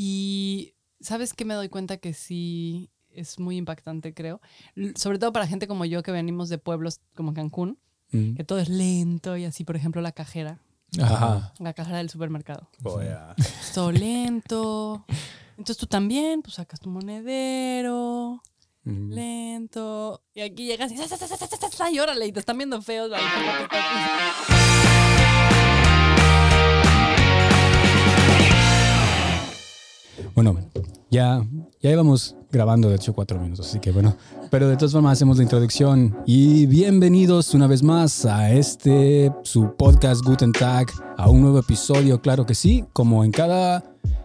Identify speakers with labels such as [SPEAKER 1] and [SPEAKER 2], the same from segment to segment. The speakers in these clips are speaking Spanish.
[SPEAKER 1] Y ¿sabes qué me doy cuenta que sí es muy impactante, creo? Sobre todo para gente como yo que venimos de pueblos como Cancún,
[SPEAKER 2] Mm.
[SPEAKER 1] que todo es lento y así, por ejemplo, la cajera,
[SPEAKER 2] Ajá.
[SPEAKER 1] la cajera del supermercado.
[SPEAKER 2] Voy a-
[SPEAKER 1] Es todo lento. Entonces tú también, pues sacas tu monedero,
[SPEAKER 2] Mm.
[SPEAKER 1] lento. Y aquí llegas y, y órale, y te están viendo feos.
[SPEAKER 2] Bueno, ya, ya íbamos grabando de hecho cuatro minutos, así que bueno. Pero de todas formas hacemos la introducción y bienvenidos una vez más a este, su podcast Guten Tag, a un nuevo episodio, claro que sí, como en cada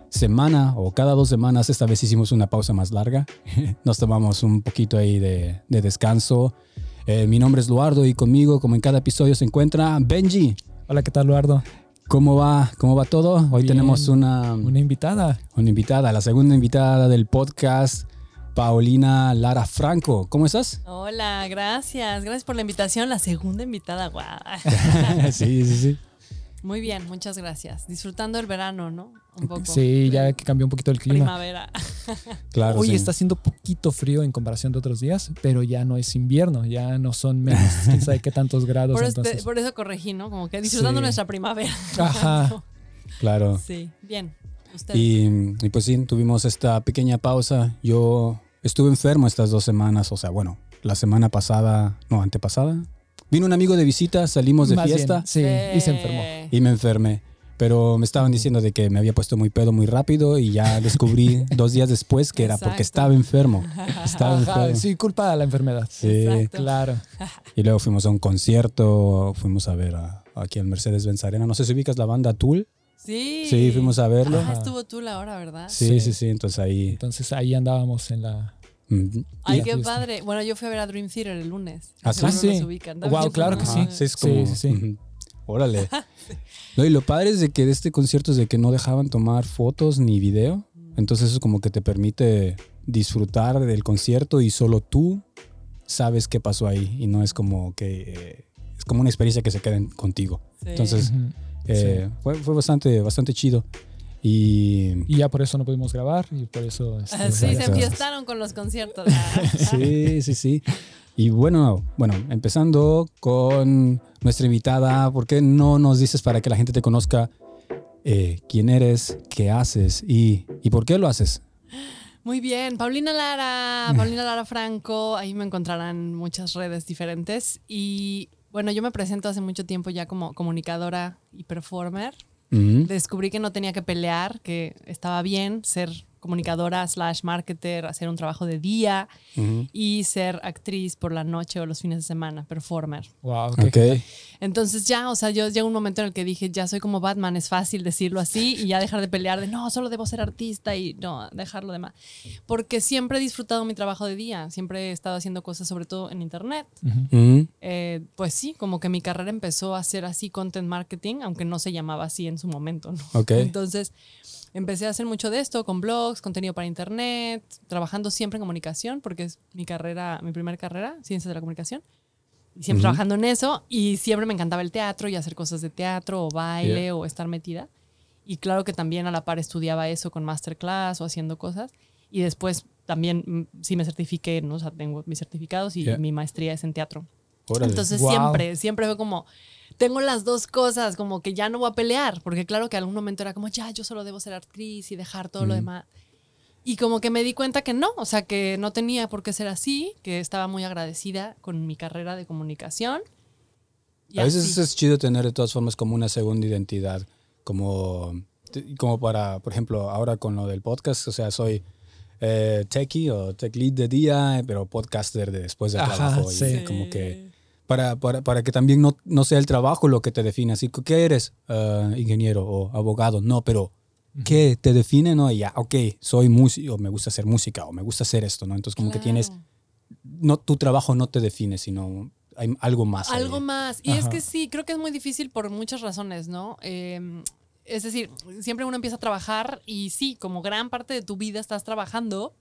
[SPEAKER 2] semana o cada dos semanas, esta vez hicimos una pausa más larga, nos tomamos un poquito ahí de, de descanso. Eh, mi nombre es Eduardo y conmigo, como en cada episodio, se encuentra Benji.
[SPEAKER 3] Hola, ¿qué tal, Eduardo?
[SPEAKER 2] ¿Cómo va? ¿Cómo va todo? Hoy
[SPEAKER 3] Bien.
[SPEAKER 2] tenemos una,
[SPEAKER 3] Una invitada.
[SPEAKER 2] una invitada, la segunda invitada del podcast, Paulina Lara Franco. ¿Cómo estás?
[SPEAKER 1] Hola, gracias. Gracias por la invitación. La segunda invitada, guau.
[SPEAKER 2] sí, sí, sí.
[SPEAKER 1] Muy bien, muchas gracias. Disfrutando el verano, ¿no? Un poco.
[SPEAKER 3] Sí, ya que cambió un poquito el clima.
[SPEAKER 1] Primavera.
[SPEAKER 2] Claro.
[SPEAKER 3] Hoy
[SPEAKER 2] sí.
[SPEAKER 3] está haciendo poquito frío en comparación de otros días, pero ya no es invierno, ya no son menos, quién sabe qué tantos grados.
[SPEAKER 1] Por, este-
[SPEAKER 3] entonces.
[SPEAKER 1] por eso corregí, ¿no? Como que disfrutando
[SPEAKER 3] Sí.
[SPEAKER 1] nuestra primavera.
[SPEAKER 3] Ajá.
[SPEAKER 2] Claro.
[SPEAKER 1] Sí, bien.
[SPEAKER 2] Y, y pues sí, tuvimos esta pequeña pausa. Yo estuve enfermo estas dos semanas, o sea, bueno, la semana pasada, no, antepasada. Vino un amigo de visita, salimos de
[SPEAKER 3] Más bien,
[SPEAKER 2] fiesta
[SPEAKER 3] sí, y se enfermó.
[SPEAKER 2] y me enfermé. Pero me estaban diciendo de que me había puesto muy pedo muy rápido y ya descubrí dos días después que era porque
[SPEAKER 1] Exacto.
[SPEAKER 2] estaba enfermo. Estaba
[SPEAKER 3] Ajá,
[SPEAKER 2] enfermo.
[SPEAKER 3] sí, culpa de la enfermedad.
[SPEAKER 2] Sí.
[SPEAKER 1] Exacto.
[SPEAKER 3] Claro.
[SPEAKER 2] Y luego fuimos a un concierto, fuimos a ver a- aquí al Mercedes-Benz Arena. No sé si ubicas la banda Tool.
[SPEAKER 1] Sí.
[SPEAKER 2] Sí, fuimos a verlo.
[SPEAKER 1] Ah, estuvo tú la hora, ¿verdad?
[SPEAKER 2] Sí,
[SPEAKER 3] Sí.
[SPEAKER 2] sí, sí. Entonces ahí.
[SPEAKER 3] Entonces ahí andábamos en la.
[SPEAKER 2] mm,
[SPEAKER 1] Ay, qué padre. Bueno, yo fui a ver a Dream Theater el lunes.
[SPEAKER 2] ¿Ah, sí?
[SPEAKER 3] Sí.
[SPEAKER 1] ubican.
[SPEAKER 3] Wow, claro que sí.
[SPEAKER 2] Sí, es como.
[SPEAKER 3] Sí, sí, sí.
[SPEAKER 2] ujú. Órale. No, y lo padre es de que de este concierto es de que no dejaban tomar fotos ni video. Entonces eso como que te permite disfrutar del concierto y solo tú sabes qué pasó ahí. Y no es como que... eh, es como una experiencia que se queda en- contigo.
[SPEAKER 1] Sí.
[SPEAKER 2] Entonces eh, fue, fue bastante, bastante chido. Y...
[SPEAKER 3] Y ya por eso no pudimos grabar y por eso. este,
[SPEAKER 1] Ah, sí, se enfiestaron con los conciertos.
[SPEAKER 2] Sí, sí, sí. Y bueno, bueno, empezando con nuestra invitada, ¿por qué no nos dices para que la gente te conozca eh, quién eres, qué haces y, y por qué lo haces?
[SPEAKER 1] Muy bien, Paulina Lara, Paulina Lara Franco, ahí me encontrarán en muchas redes diferentes. Y bueno, yo me presento hace mucho tiempo ya como comunicadora y performer. Descubrí que no tenía que pelear, que estaba bien ser comunicadora slash marketer, hacer un trabajo de día
[SPEAKER 2] Ujú.
[SPEAKER 1] y ser actriz por la noche o los fines de semana, performer.
[SPEAKER 3] Wow, qué
[SPEAKER 2] Ok.
[SPEAKER 1] Entonces ya, o sea, yo llegó un momento en el que dije, ya soy como Batman, es fácil decirlo así y ya dejar de pelear de, no, solo debo ser artista y no, dejarlo de más. Porque siempre he disfrutado mi trabajo de día, siempre he estado haciendo cosas, sobre todo en internet.
[SPEAKER 3] Ujú.
[SPEAKER 2] Ujú.
[SPEAKER 1] Eh, pues sí, como que mi carrera empezó a ser así content marketing, aunque no se llamaba así en su momento, ¿no?
[SPEAKER 2] Ok.
[SPEAKER 1] Entonces empecé a hacer mucho de esto con blogs, contenido para internet, trabajando siempre en comunicación, porque es mi carrera, mi primera carrera, ciencias de la comunicación. Y siempre
[SPEAKER 2] Ujú.
[SPEAKER 1] trabajando en eso y siempre me encantaba el teatro y hacer cosas de teatro o baile
[SPEAKER 2] Yeah.
[SPEAKER 1] o estar metida. Y claro que también a la par estudiaba eso con masterclass o haciendo cosas. Y después también mm, sí me certifiqué, ¿no? O sea, tengo mis certificados y
[SPEAKER 2] Yeah.
[SPEAKER 1] mi maestría es en teatro.
[SPEAKER 2] Órale.
[SPEAKER 1] Entonces
[SPEAKER 3] Wow.
[SPEAKER 1] siempre, siempre fue como, tengo las dos cosas, como que ya no voy a pelear, porque claro que algún momento era como, ya, yo solo debo ser actriz y dejar todo lo
[SPEAKER 2] Ujú.
[SPEAKER 1] demás. Y como que me di cuenta que no, o sea, que no tenía por qué ser así, que estaba muy agradecida con mi carrera de comunicación. Y
[SPEAKER 2] a veces
[SPEAKER 1] así.
[SPEAKER 2] es chido tener de todas formas como una segunda identidad, como, como para, por ejemplo, ahora con lo del podcast, o sea, soy eh, techie o tech lead de día, pero podcaster de después
[SPEAKER 3] Ajá,
[SPEAKER 2] trabajo. y
[SPEAKER 3] sí.
[SPEAKER 2] como que para, para, para que también no, no sea el trabajo lo que te define. Así que, ¿qué eres? Eh, ingeniero o abogado. No, pero ¿qué te define? No, y ya, ok, soy músico, me gusta hacer música o me gusta hacer esto, ¿no? Entonces como que tienes,
[SPEAKER 1] Claro.
[SPEAKER 2] no, tu trabajo no te define, sino hay algo más. ahí.
[SPEAKER 1] Algo más. Y es
[SPEAKER 3] Ajá.
[SPEAKER 1] que sí, creo que es muy difícil por muchas razones, ¿no? Eh, es decir, siempre uno empieza a trabajar y sí, como gran parte de tu vida estás trabajando,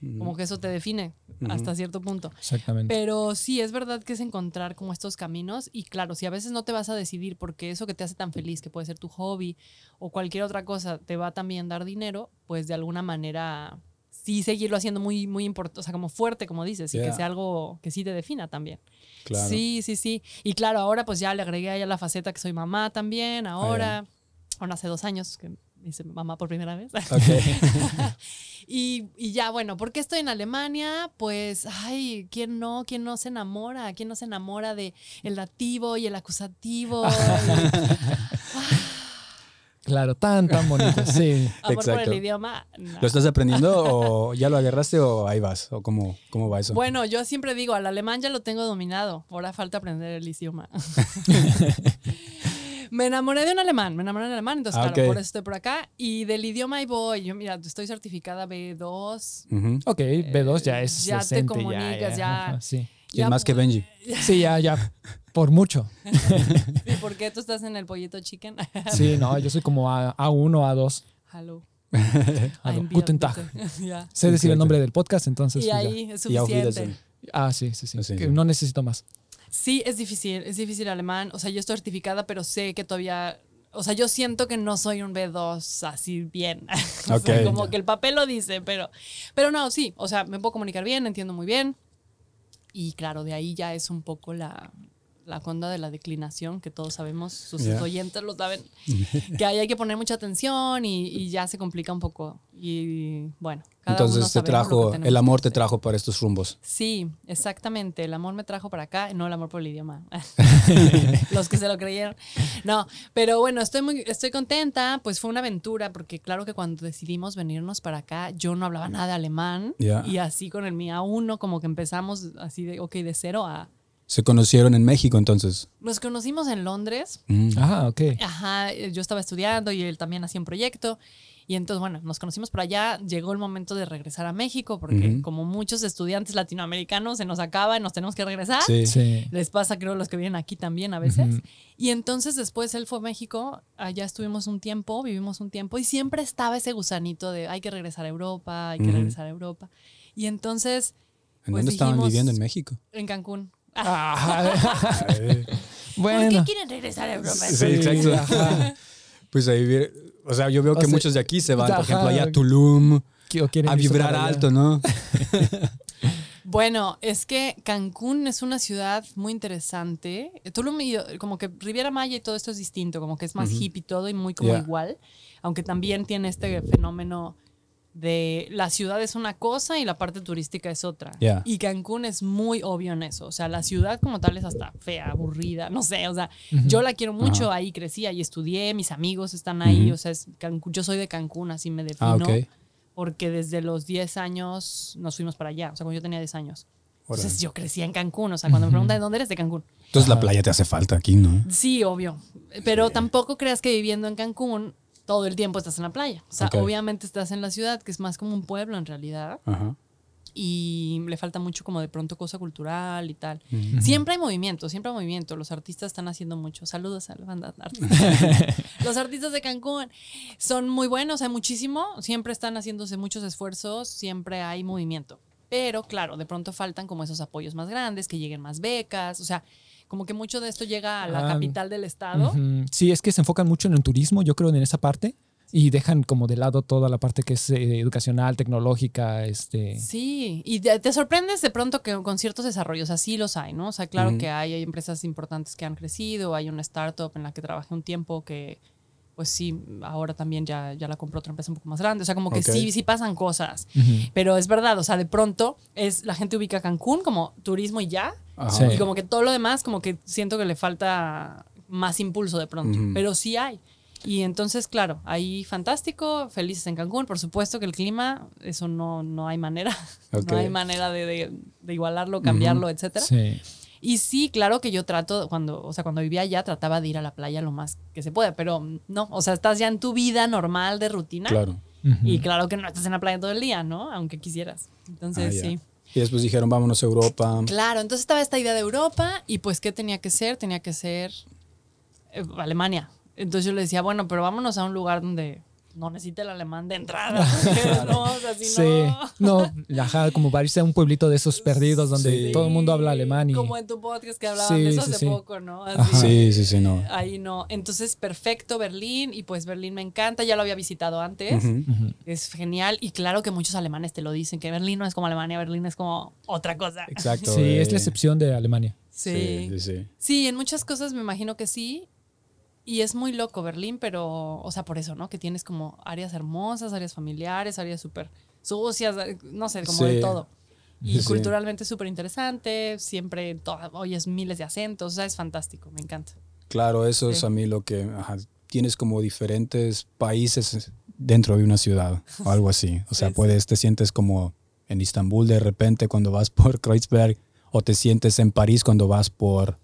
[SPEAKER 1] como que eso te define hasta cierto punto.
[SPEAKER 3] Exactamente.
[SPEAKER 1] Pero sí, es verdad que es encontrar como estos caminos y claro, si a veces no te vas a decidir porque eso que te hace tan feliz, que puede ser tu hobby o cualquier otra cosa, te va también dar dinero, pues de alguna manera sí seguirlo haciendo muy, muy importante, o sea, como fuerte, como dices, y que sea algo que sí te defina también.
[SPEAKER 2] Claro.
[SPEAKER 1] Sí, sí, sí. Y claro, ahora pues ya le agregué a ella la faceta que soy mamá también, ahora, bueno, hace dos años que hice mamá por primera vez.
[SPEAKER 2] Ok.
[SPEAKER 1] Y, y ya, bueno, ¿por qué estoy en Alemania? Pues, ay, ¿quién no? ¿Quién no se enamora? ¿Quién no se enamora de el dativo y el acusativo?
[SPEAKER 3] Claro, tan, tan bonito. Sí.
[SPEAKER 1] Amor por
[SPEAKER 2] Exacto.
[SPEAKER 1] el idioma. no.
[SPEAKER 2] ¿Lo estás aprendiendo o ya lo agarraste o ahí vas? ¿O cómo, cómo va eso?
[SPEAKER 1] Bueno, yo siempre digo, al alemán ya lo tengo dominado. Ahora falta aprender el idioma. Me enamoré de un alemán, me enamoré de un alemán, entonces
[SPEAKER 2] Ah,
[SPEAKER 1] claro,
[SPEAKER 2] ok.
[SPEAKER 1] por eso estoy por acá. Y del idioma ahí voy. Yo, mira, estoy certificada B2.
[SPEAKER 2] Ujú.
[SPEAKER 3] Ok, B2 ya es
[SPEAKER 1] ya te
[SPEAKER 3] decente,
[SPEAKER 1] comunicas, ya-
[SPEAKER 3] ajá, Sí.
[SPEAKER 2] ¿Quién
[SPEAKER 1] Ya,
[SPEAKER 2] más que Benji?
[SPEAKER 3] sí, ya, ya. Por mucho.
[SPEAKER 1] ¿Y por qué tú estás en el pollito chicken?
[SPEAKER 3] Sí, no, yo soy como A, A1, A2.
[SPEAKER 1] Hello.
[SPEAKER 3] Hallo,
[SPEAKER 1] Ein
[SPEAKER 3] Guten
[SPEAKER 1] Bier,
[SPEAKER 3] Tag.
[SPEAKER 1] Ya.
[SPEAKER 3] Sé decir el nombre del podcast, entonces.
[SPEAKER 1] Y
[SPEAKER 3] pues, ya.
[SPEAKER 1] ahí es
[SPEAKER 2] Y auf
[SPEAKER 1] suficiente.
[SPEAKER 2] Wiedersehen.
[SPEAKER 3] Ah, sí, sí, sí.
[SPEAKER 2] Sí,
[SPEAKER 3] que
[SPEAKER 2] sí.
[SPEAKER 3] No necesito más.
[SPEAKER 1] Sí, es difícil, es difícil alemán. O sea, yo estoy certificada, pero sé que todavía. O sea, yo siento que no soy un B2 así bien. O sea,
[SPEAKER 2] Ok.
[SPEAKER 1] como que el papel lo dice, pero. Pero no, sí. O sea, me puedo comunicar bien, entiendo muy bien. Y claro, de ahí ya es un poco la, la onda de la declinación, que todos sabemos, sus
[SPEAKER 2] Ya.
[SPEAKER 1] oyentes lo saben, que ahí hay que poner mucha atención y, y ya se complica un poco. Y bueno, cada uno
[SPEAKER 2] Entonces te
[SPEAKER 1] lo que
[SPEAKER 2] trajo, el amor te trajo para estos rumbos.
[SPEAKER 1] Sí, exactamente. El amor me trajo para acá, no el amor por el idioma. Los que se lo creyeron. No, pero bueno, estoy muy, estoy contenta. Pues fue una aventura, porque claro que cuando decidimos venirnos para acá, yo no hablaba nada de alemán.
[SPEAKER 2] Ya.
[SPEAKER 1] Y así con el MIA 1, como que empezamos así de, ok, de cero a.
[SPEAKER 2] Se conocieron en México entonces.
[SPEAKER 1] Nos conocimos en Londres.
[SPEAKER 2] Mm.
[SPEAKER 3] Ah, ok.
[SPEAKER 1] Ajá, yo estaba estudiando y él también hacía un proyecto. Y entonces, bueno, nos conocimos por allá. Llegó el momento de regresar a México, porque como muchos estudiantes latinoamericanos se nos acaba y nos tenemos que regresar.
[SPEAKER 2] Sí.
[SPEAKER 3] Sí.
[SPEAKER 1] Les pasa, creo, los que vienen aquí también a veces.
[SPEAKER 3] Ujú.
[SPEAKER 1] Y entonces después él fue a México, allá estuvimos un tiempo, vivimos un tiempo y siempre estaba ese gusanito de hay que regresar a Europa, hay que regresar a Europa. Y entonces,
[SPEAKER 2] ¿En
[SPEAKER 1] Pues
[SPEAKER 2] dónde estaban
[SPEAKER 1] dijimos-
[SPEAKER 2] viviendo en México?
[SPEAKER 1] en Cancún.
[SPEAKER 3] Ah,
[SPEAKER 1] ¿Por qué
[SPEAKER 3] bueno.
[SPEAKER 1] quieren regresar a Europa?
[SPEAKER 2] Sí, exacto.
[SPEAKER 3] ajá.
[SPEAKER 2] Pues ahí, vi- o sea, yo veo
[SPEAKER 3] O
[SPEAKER 2] que
[SPEAKER 3] sea,
[SPEAKER 2] muchos de aquí se van, por ejemplo, allá a Tulum,
[SPEAKER 3] ¿Qué- o quieren
[SPEAKER 2] a vibrar alto, ¿no?
[SPEAKER 1] Bueno, es que Cancún es una ciudad muy interesante. Tulum y como que Riviera Maya y todo esto es distinto, como que es más hippie todo y muy como
[SPEAKER 2] Yeah.
[SPEAKER 1] igual, aunque también tiene este fenómeno de la ciudad es una cosa y la parte turística es otra.
[SPEAKER 2] Yeah.
[SPEAKER 1] Y Cancún es muy obvio en eso, o sea, la ciudad como tal es hasta fea, aburrida, no sé, o sea, yo la quiero mucho, ahí crecí, ahí estudié, mis amigos están ahí, o sea, es Cancún, yo soy de Cancún, así me defino
[SPEAKER 2] Ah, ok.
[SPEAKER 1] porque desde los 10 años nos fuimos para allá, o sea, cuando yo tenía 10 años. Entonces yo crecí en Cancún, o sea, cuando me preguntan de dónde eres, de Cancún.
[SPEAKER 2] Entonces la playa te hace falta aquí, ¿no?
[SPEAKER 1] Sí, obvio, pero tampoco creas que viviendo en Cancún todo el tiempo estás en la playa. O sea, obviamente estás en la ciudad, que es más como un pueblo en realidad,
[SPEAKER 2] Ajá.
[SPEAKER 1] y le falta mucho como de pronto cosa cultural y tal. Siempre hay movimiento, siempre hay movimiento. Los artistas están haciendo mucho. Saludos a la banda artista. Los artistas de Cancún son muy buenos, hay muchísimo. Siempre están haciéndose muchos esfuerzos, siempre hay movimiento. Pero claro, de pronto faltan como esos apoyos más grandes, que lleguen más becas. O sea, como que mucho de esto llega a la
[SPEAKER 3] Ah,
[SPEAKER 1] capital del estado.
[SPEAKER 3] Sí, es que se enfocan mucho en el turismo, yo creo, en esa parte. Y dejan como de lado toda la parte que es eh, educacional, tecnológica, este...
[SPEAKER 1] Sí, y te, te sorprendes de pronto que con ciertos desarrollos, así los hay, ¿no? O sea, claro que hay, hay empresas importantes que han crecido, hay una startup en la que trabajé un tiempo que, pues sí, ahora también ya, ya la compró otra empresa un poco más grande, o sea, como que sí, sí pasan cosas, pero es verdad, o sea, de pronto es la gente ubica Cancún como turismo y ya.
[SPEAKER 3] Sí.
[SPEAKER 1] y como que todo lo demás, como que siento que le falta más impulso de pronto, pero sí hay. Y entonces, claro, ahí fantástico, felices en Cancún. Por supuesto que el clima, eso no, no hay manera. No hay manera de, de- de igualarlo, cambiarlo, etcétera.
[SPEAKER 3] Sí.
[SPEAKER 1] Y sí, claro que yo trato, cuando, o sea, cuando vivía allá, trataba de ir a la playa lo más que se pueda, pero no, o sea, estás ya en tu vida normal de rutina.
[SPEAKER 2] Claro.
[SPEAKER 1] Y claro que no estás en la playa todo el día, ¿no? Aunque quisieras. Entonces,
[SPEAKER 2] Ah,
[SPEAKER 1] sí.
[SPEAKER 2] Y después dijeron, vámonos a Europa.
[SPEAKER 1] Claro, entonces estaba esta idea de Europa y pues, ¿qué tenía que ser? Tenía que ser eh, Alemania. Entonces yo le decía, bueno, pero vámonos a un lugar donde no necesita el alemán de entrada. no, o sea, si
[SPEAKER 3] Sí.
[SPEAKER 1] no.
[SPEAKER 3] No, ajá, como para irse a un pueblito de esos perdidos donde
[SPEAKER 2] Sí.
[SPEAKER 3] todo el mundo habla alemán y.
[SPEAKER 1] Como en tu podcast que hablaban
[SPEAKER 3] Sí,
[SPEAKER 1] de eso
[SPEAKER 3] sí,
[SPEAKER 1] hace
[SPEAKER 3] sí.
[SPEAKER 1] poco, ¿no? Así.
[SPEAKER 2] Sí, sí, sí, no.
[SPEAKER 1] Ahí no. Entonces, perfecto, Berlín. Y pues Berlín me encanta. Ya lo había visitado antes. Es genial. Y claro que muchos alemanes te lo dicen, que Berlín no es como Alemania, Berlín es como otra cosa.
[SPEAKER 2] Exacto.
[SPEAKER 3] Sí, es
[SPEAKER 2] eh,
[SPEAKER 3] la excepción de Alemania.
[SPEAKER 1] Sí.
[SPEAKER 2] Sí, sí, sí.
[SPEAKER 1] Sí, en muchas cosas me imagino que sí. Y es muy loco Berlín, pero, o sea, por eso, ¿no? Que tienes como áreas hermosas, áreas familiares, áreas súper sucias, eh, no sé, como de todo. Y
[SPEAKER 2] Sí.
[SPEAKER 1] culturalmente súper interesante, siempre to- oyes miles de acentos, o sea, es fantástico, me encanta.
[SPEAKER 2] Claro, eso es a mí lo que ajá, tienes como diferentes países dentro de una ciudad o algo así. O sea, puedes, te sientes como en Istambul de repente cuando vas por Kreuzberg o te sientes en París cuando vas por,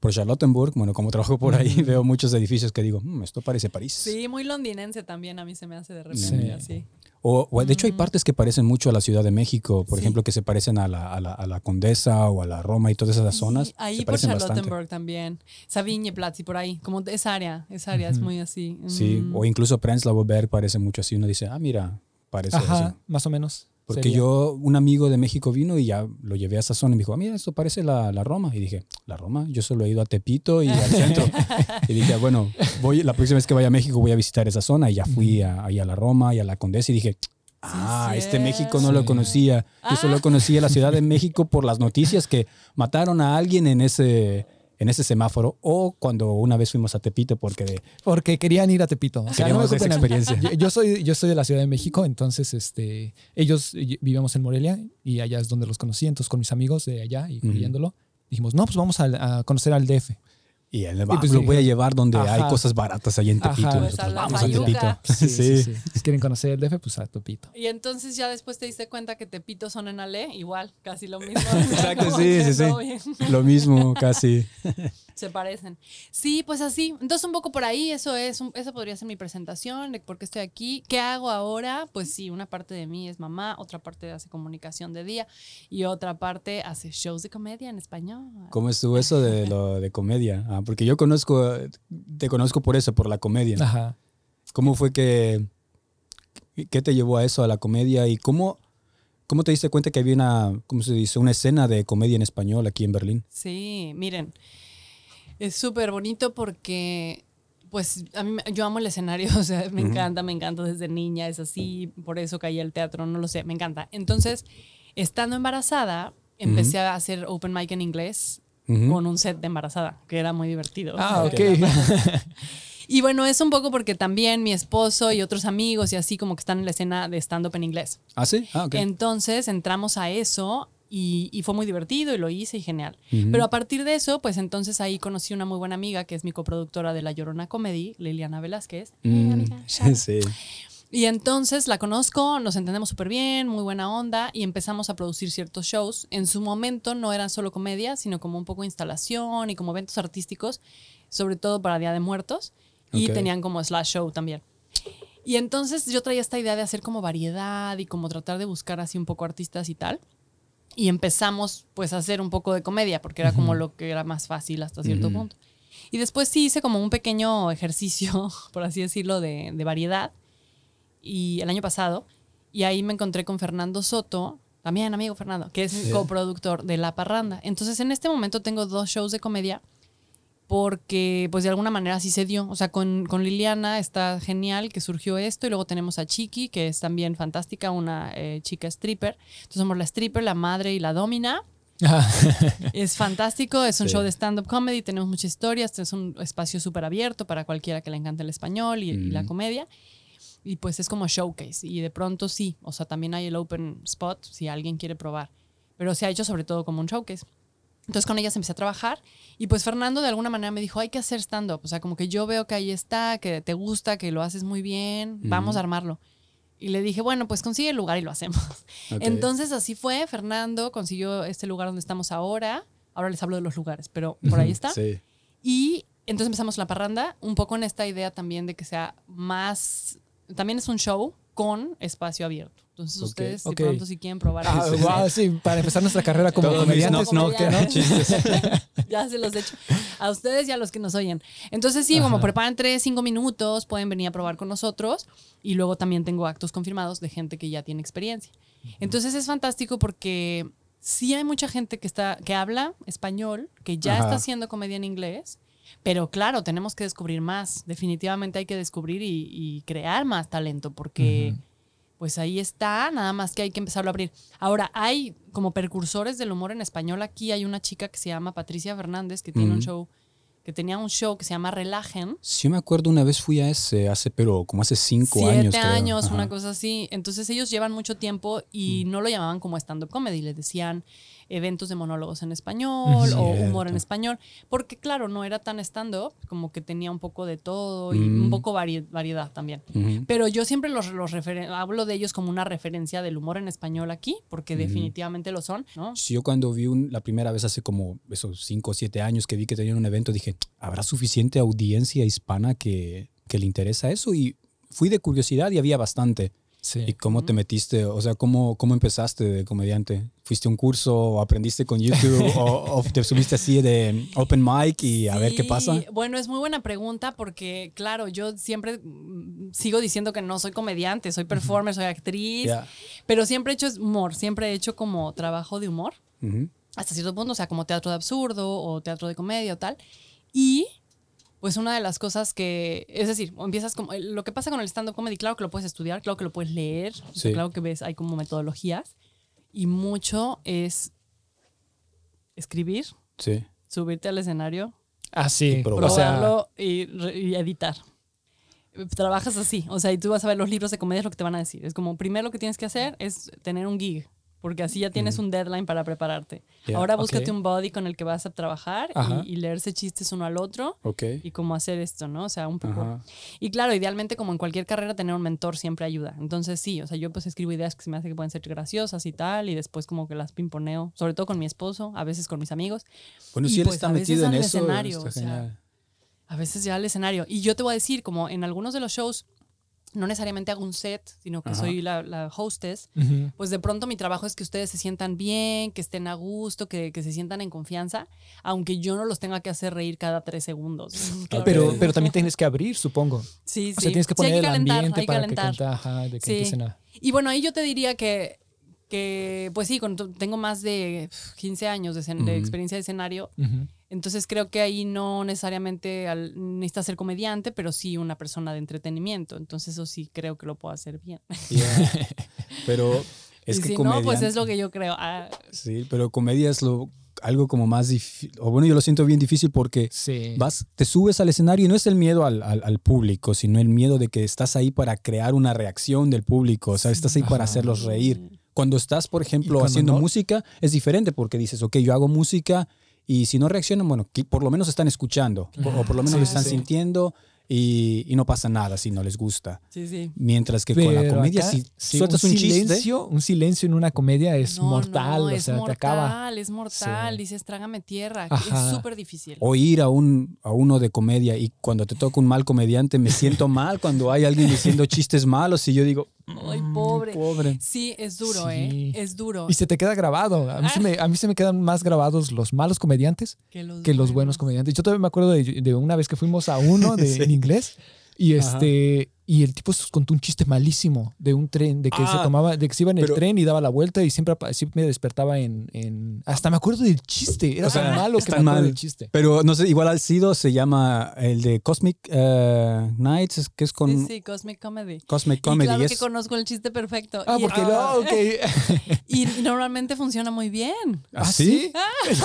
[SPEAKER 2] por Charlottenburg. Bueno, como trabajo por ahí, veo muchos edificios que digo, "Mm, esto parece París.
[SPEAKER 1] Sí, muy londinense también a mí se me hace de repente
[SPEAKER 3] Sí.
[SPEAKER 1] así.
[SPEAKER 2] O, o, de hecho hay partes que parecen mucho a la Ciudad de México, por
[SPEAKER 1] Sí.
[SPEAKER 2] ejemplo, que se parecen a la, a, la, a la Condesa o a la Roma y todas esas zonas.
[SPEAKER 1] Sí, ahí
[SPEAKER 2] se
[SPEAKER 1] por
[SPEAKER 2] bastante.
[SPEAKER 1] Charlottenburg también, Savigne-Platz y por ahí, como esa área, esa área es muy así.
[SPEAKER 2] Sí,
[SPEAKER 1] Mm.
[SPEAKER 2] o incluso Prenzlauer Berg parece mucho así. Uno dice, ah, mira, parece
[SPEAKER 3] Ajá,
[SPEAKER 2] eso.
[SPEAKER 3] más o menos.
[SPEAKER 2] Porque
[SPEAKER 3] sería.
[SPEAKER 2] yo, un amigo de México vino y ya lo llevé a esa zona y me dijo, ah, mira, esto parece la, la Roma. Y dije, ¿la Roma? Yo solo he ido a Tepito y al centro. y dije, bueno, voy, la próxima vez que vaya a México voy a visitar esa zona. Y ya fui a, ahí a la Roma y a la Condesa y dije, ah, este México no lo conocía. Yo solo conocía la Ciudad de México por las noticias que mataron a alguien en ese, en ese semáforo o cuando una vez fuimos a Tepito porque
[SPEAKER 3] Porque querían ir a Tepito. O sea, no me
[SPEAKER 2] esa experiencia.
[SPEAKER 3] Yo, yo soy, yo soy de la Ciudad de México, entonces este, ellos vivíamos en Morelia y allá es donde los conocí. Entonces con mis amigos de allá, y incluyéndolo, dijimos, no, pues vamos a, a conocer al DF.
[SPEAKER 2] Y él,
[SPEAKER 3] pues
[SPEAKER 2] lo
[SPEAKER 3] dije,
[SPEAKER 2] voy a llevar donde hay
[SPEAKER 3] ajá.
[SPEAKER 2] cosas baratas allá en. Tepito.
[SPEAKER 3] Pues
[SPEAKER 2] Nosotros vamos a Tepito. Sí,
[SPEAKER 3] Si quieren conocer el DF, pues a Tepito.
[SPEAKER 1] Y entonces ya después te diste cuenta que Tepito son en Ale, igual, casi lo mismo.
[SPEAKER 2] Exacto, sí, sí, sí. Lo mismo, casi.
[SPEAKER 1] Se parecen. Sí, pues así. Entonces un poco por ahí, eso es, un- esa podría ser mi presentación de por qué estoy aquí. ¿Qué hago ahora? Pues sí, una parte de mí es mamá, otra parte hace comunicación de día y otra parte hace shows de comedia en español.
[SPEAKER 2] ¿Cómo estuvo eso de lo de comedia? Porque yo conozco, te conozco por eso, por la comedia.
[SPEAKER 3] Ajá.
[SPEAKER 2] ¿Cómo fue que, qué te llevó a eso, a la comedia? ¿Y cómo, cómo te diste cuenta que había una, ¿cómo se dice? Una escena de comedia en español aquí en Berlín.
[SPEAKER 1] Sí, miren, es súper bonito porque, pues, a mí, yo amo el escenario, o sea, me encanta, me encanta desde niña, es así, por eso caí al teatro, no lo sé, me encanta. Entonces, estando embarazada, empecé a hacer open mic en inglés
[SPEAKER 2] Ujú.
[SPEAKER 1] con un set de embarazada, que era muy divertido.
[SPEAKER 3] Ah, ok.
[SPEAKER 1] Y bueno, es un poco porque también mi esposo y otros amigos y así como que están en la escena de stand-up en inglés.
[SPEAKER 2] ¿Ah, sí? Ah, ok.
[SPEAKER 1] Entonces entramos a eso y, y fue muy divertido y lo hice y genial.
[SPEAKER 2] Ujú.
[SPEAKER 1] Pero a partir de eso, pues entonces ahí conocí una muy buena amiga que es mi coproductora de La Llorona Comedy, Liliana Velázquez.
[SPEAKER 2] Mm, sí.
[SPEAKER 1] Y entonces la conozco, nos entendemos súper bien, muy buena onda y empezamos a producir ciertos shows. En su momento no eran solo comedia, sino como un poco instalación y como eventos artísticos, sobre todo para Día de Muertos. Y tenían como slash show también. Y entonces yo traía esta idea de hacer como variedad y como tratar de buscar así un poco artistas y tal. Y empezamos pues a hacer un poco de comedia, porque era como lo que era más fácil hasta cierto punto. Y después sí hice como un pequeño ejercicio, por así decirlo, de, de variedad. Y el año pasado. Y ahí me encontré con Fernando Soto, también amigo Fernando, que es
[SPEAKER 2] Sí.
[SPEAKER 1] coproductor de La Parranda. Entonces en este momento tengo dos shows de comedia porque pues de alguna manera así se dio. O sea, con, con Liliana está genial que surgió esto y luego tenemos a Chiqui, que es también fantástica, una eh, chica stripper. Entonces somos la stripper, la madre y la domina. Es fantástico, es un
[SPEAKER 2] Sí.
[SPEAKER 1] show de stand-up comedy, tenemos muchas historias, es un espacio súper abierto para cualquiera que le encante el español y, y la
[SPEAKER 2] Mm.
[SPEAKER 1] comedia. Y pues es como showcase. Y de pronto sí, o sea, también hay el open spot si alguien quiere probar. Pero se ha hecho sobre todo como un showcase. Entonces con ellas empecé a trabajar y pues Fernando de alguna manera me dijo, hay que hacer stand-up. O sea, como que yo veo que ahí está, que te gusta, que lo haces muy bien, vamos
[SPEAKER 2] Ujú.
[SPEAKER 1] a armarlo. Y le dije, bueno, pues consigue el lugar y lo hacemos.
[SPEAKER 2] Ok.
[SPEAKER 1] Entonces así fue, Fernando consiguió este lugar donde estamos ahora. Ahora les hablo de los lugares, pero por ahí está.
[SPEAKER 2] Sí.
[SPEAKER 1] Y entonces empezamos la parranda, un poco en esta idea también de que sea más, también es un show con espacio abierto. Entonces Entonces
[SPEAKER 2] Ok.
[SPEAKER 1] ustedes
[SPEAKER 3] Ok.
[SPEAKER 1] de pronto si quieren probar.
[SPEAKER 3] Ah,
[SPEAKER 1] eso,
[SPEAKER 3] guau, sí, para empezar nuestra carrera como comediantes.
[SPEAKER 2] no,
[SPEAKER 1] no,
[SPEAKER 3] ¿por qué no?
[SPEAKER 1] ya se los he hecho a ustedes y a los que nos oyen. Entonces sí, como
[SPEAKER 3] Ajá.
[SPEAKER 1] preparan tres, cinco minutos, pueden venir a probar con nosotros y luego también tengo actos confirmados de gente que ya tiene experiencia. Entonces es fantástico porque sí hay mucha gente que está que habla español, que ya
[SPEAKER 2] Ajá.
[SPEAKER 1] está haciendo comedia en inglés. Pero claro, tenemos que descubrir más. Definitivamente hay que descubrir y, y crear más talento porque pues ahí está, nada más que hay que empezarlo a abrir. Ahora, hay como precursores del humor en español aquí, hay una chica que se llama Patricia Fernández que tiene un show, que tenía un show que se llama Relajen.
[SPEAKER 2] Sí, me acuerdo una vez fui a ese, hace, pero como hace cinco
[SPEAKER 1] Siete
[SPEAKER 2] años.
[SPEAKER 1] años,
[SPEAKER 2] creo.
[SPEAKER 1] una cosa así. Entonces ellos llevan mucho tiempo y no lo llamaban como stand-up comedy, les decían eventos de monólogos en español
[SPEAKER 3] Ujú.
[SPEAKER 1] o humor en
[SPEAKER 2] Cierto.
[SPEAKER 1] español, porque claro, no era tan stand-up, como que tenía un poco de todo y
[SPEAKER 2] Mm.
[SPEAKER 1] un poco vari- variedad también.
[SPEAKER 2] Ujú.
[SPEAKER 1] Pero yo siempre los, los hablo de ellos como una referencia del humor en español aquí, porque definitivamente lo son, ¿no?
[SPEAKER 2] Sí, yo cuando vi un- la primera vez hace como esos cinco o siete años que vi que tenían un evento, dije, ¿habrá suficiente audiencia hispana que, que le interesa eso? Y fui de curiosidad y había bastante. ¿Y
[SPEAKER 3] Sí.
[SPEAKER 2] cómo te metiste? O sea, ¿cómo, cómo empezaste de comediante? ¿Fuiste a un curso o aprendiste con YouTube o, o te subiste así de open mic y a ver qué pasa?
[SPEAKER 1] Bueno, es muy buena pregunta porque, claro, yo siempre mm, sigo diciendo que no soy comediante, soy performer, soy actriz, pero siempre he hecho humor, siempre he hecho como trabajo de humor, hasta cierto punto, o sea, como teatro de absurdo o teatro de comedia o tal. Y pues una de las cosas que, es decir, empiezas como, lo que pasa con el stand-up comedy, claro que lo puedes estudiar, claro que lo puedes leer,
[SPEAKER 2] Sí.
[SPEAKER 1] claro que ves, hay como metodologías, y mucho es escribir,
[SPEAKER 2] Sí.
[SPEAKER 1] subirte al escenario,
[SPEAKER 3] Ah, sí.
[SPEAKER 2] Pero-
[SPEAKER 3] O sea,
[SPEAKER 1] probarlo y, y editar. Trabajas así, o sea, y tú vas a ver los libros de comedia, es lo que te van a decir. Es como, primero lo que tienes que hacer es tener un gig, porque así ya tienes un deadline para prepararte. Ahora búscate un body con el que vas a trabajar y, y leerse chistes uno al otro
[SPEAKER 2] Ok.
[SPEAKER 1] y cómo hacer esto, ¿no? O sea, un poco.
[SPEAKER 2] Ajá.
[SPEAKER 1] Y claro, idealmente como en cualquier carrera tener un mentor siempre ayuda. Entonces sí, o sea, yo pues escribo ideas que se me hace que pueden ser graciosas y tal y después como que las pimponeo, sobre todo con mi esposo, a veces con mis amigos.
[SPEAKER 2] Bueno,
[SPEAKER 1] Y
[SPEAKER 2] si él
[SPEAKER 1] pues
[SPEAKER 2] está metido en eso,
[SPEAKER 1] escenario,
[SPEAKER 2] está
[SPEAKER 1] o sea,
[SPEAKER 2] genial.
[SPEAKER 1] A veces ya al escenario. Y yo te voy a decir, como en algunos de los shows, no necesariamente hago un set, sino que
[SPEAKER 2] Ajá.
[SPEAKER 1] soy la, la hostess, pues de pronto mi trabajo es que ustedes se sientan bien, que estén a gusto, que, que se sientan en confianza, aunque yo no los tenga que hacer reír cada tres segundos. Claro
[SPEAKER 3] pero,
[SPEAKER 1] que-
[SPEAKER 3] pero también tienes que abrir, supongo.
[SPEAKER 1] sí, sí.
[SPEAKER 3] O sea, tienes que
[SPEAKER 1] Sí,
[SPEAKER 3] poner
[SPEAKER 1] hay
[SPEAKER 3] el
[SPEAKER 1] calentar,
[SPEAKER 3] ambiente
[SPEAKER 1] hay
[SPEAKER 3] para que,
[SPEAKER 1] calentar.
[SPEAKER 3] canta- ajá, de que
[SPEAKER 1] Sí.
[SPEAKER 3] empiecen a...
[SPEAKER 1] Y bueno, ahí yo te diría que, que pues sí, con- tengo más de pf, 15 años de, de experiencia de escenario,
[SPEAKER 3] Ujú.
[SPEAKER 1] Entonces creo que ahí no necesariamente al- necesitas ser comediante, pero sí una persona de entretenimiento. Entonces eso sí creo que lo puedo hacer bien.
[SPEAKER 2] Yeah. Pero es
[SPEAKER 1] y
[SPEAKER 2] que
[SPEAKER 1] si
[SPEAKER 2] comedia.
[SPEAKER 1] no, pues es lo que yo creo. Ah,
[SPEAKER 2] Sí, pero comedia es lo, algo como más difícil. O bueno, yo lo siento bien difícil porque
[SPEAKER 3] Sí.
[SPEAKER 2] vas, te subes al escenario y no es el miedo al, al- al público, sino el miedo de que estás ahí para crear una reacción del público. O sea, estás ahí para
[SPEAKER 3] Ajá.
[SPEAKER 2] hacerlos reír. Cuando estás, por ejemplo,
[SPEAKER 3] cuando
[SPEAKER 2] haciendo
[SPEAKER 3] no?
[SPEAKER 2] música, es diferente porque dices, ok, yo hago música y si no reaccionan, bueno, que por lo menos están escuchando o- o por lo menos
[SPEAKER 3] Sí,
[SPEAKER 2] lo están
[SPEAKER 3] sí.
[SPEAKER 2] sintiendo y, y no pasa nada si no les gusta.
[SPEAKER 1] sí, sí.
[SPEAKER 2] Mientras que con la comedia,
[SPEAKER 3] acá,
[SPEAKER 2] si sueltas un, chiste,
[SPEAKER 3] silencio, un silencio en una comedia es
[SPEAKER 1] No,
[SPEAKER 3] mortal,
[SPEAKER 1] no,
[SPEAKER 3] o
[SPEAKER 1] es
[SPEAKER 3] sea,
[SPEAKER 1] mortal,
[SPEAKER 3] te acaba.
[SPEAKER 1] es mortal.
[SPEAKER 3] Sí.
[SPEAKER 1] Dices, trágame tierra.
[SPEAKER 3] Ajá.
[SPEAKER 1] Es súper difícil.
[SPEAKER 2] o ir a, un, a uno de comedia y cuando te toca un mal comediante me siento mal cuando hay alguien diciendo chistes malos y yo digo,
[SPEAKER 1] Ay,
[SPEAKER 2] "Mm,
[SPEAKER 1] pobre.
[SPEAKER 2] pobre.
[SPEAKER 1] Sí, es duro,
[SPEAKER 3] Sí.
[SPEAKER 1] ¿eh? Es duro.
[SPEAKER 3] Y se te queda grabado. A mí, se me, a mí se me quedan más grabados los malos comediantes
[SPEAKER 1] que los,
[SPEAKER 3] que los buenos comediantes. Yo todavía me acuerdo de, de una vez que fuimos a uno de,
[SPEAKER 2] Sí.
[SPEAKER 3] en inglés y
[SPEAKER 2] Ajá.
[SPEAKER 3] este y el tipo contó un chiste malísimo de un tren, de que se
[SPEAKER 2] Ah,
[SPEAKER 3] tomaba, de que se iba en el tren y daba la vuelta y siempre, siempre me despertaba en, en- Hasta me acuerdo del chiste. Era
[SPEAKER 2] O sea,
[SPEAKER 3] tan malo que
[SPEAKER 2] está
[SPEAKER 3] me acuerdo
[SPEAKER 2] mal.
[SPEAKER 3] del chiste.
[SPEAKER 2] Pero no sé, igual al sido se llama el de Cosmic eh, Nights, que es con
[SPEAKER 1] Sí, sí, Cosmic Comedy.
[SPEAKER 2] Cosmic Comedy.
[SPEAKER 1] Y claro
[SPEAKER 2] es-
[SPEAKER 1] que conozco el chiste perfecto.
[SPEAKER 3] Ah,
[SPEAKER 1] y,
[SPEAKER 3] porque no, ok.
[SPEAKER 1] y normalmente funciona muy bien.
[SPEAKER 2] ¿Ah,
[SPEAKER 3] ¿Ah,
[SPEAKER 2] sí?
[SPEAKER 3] sí?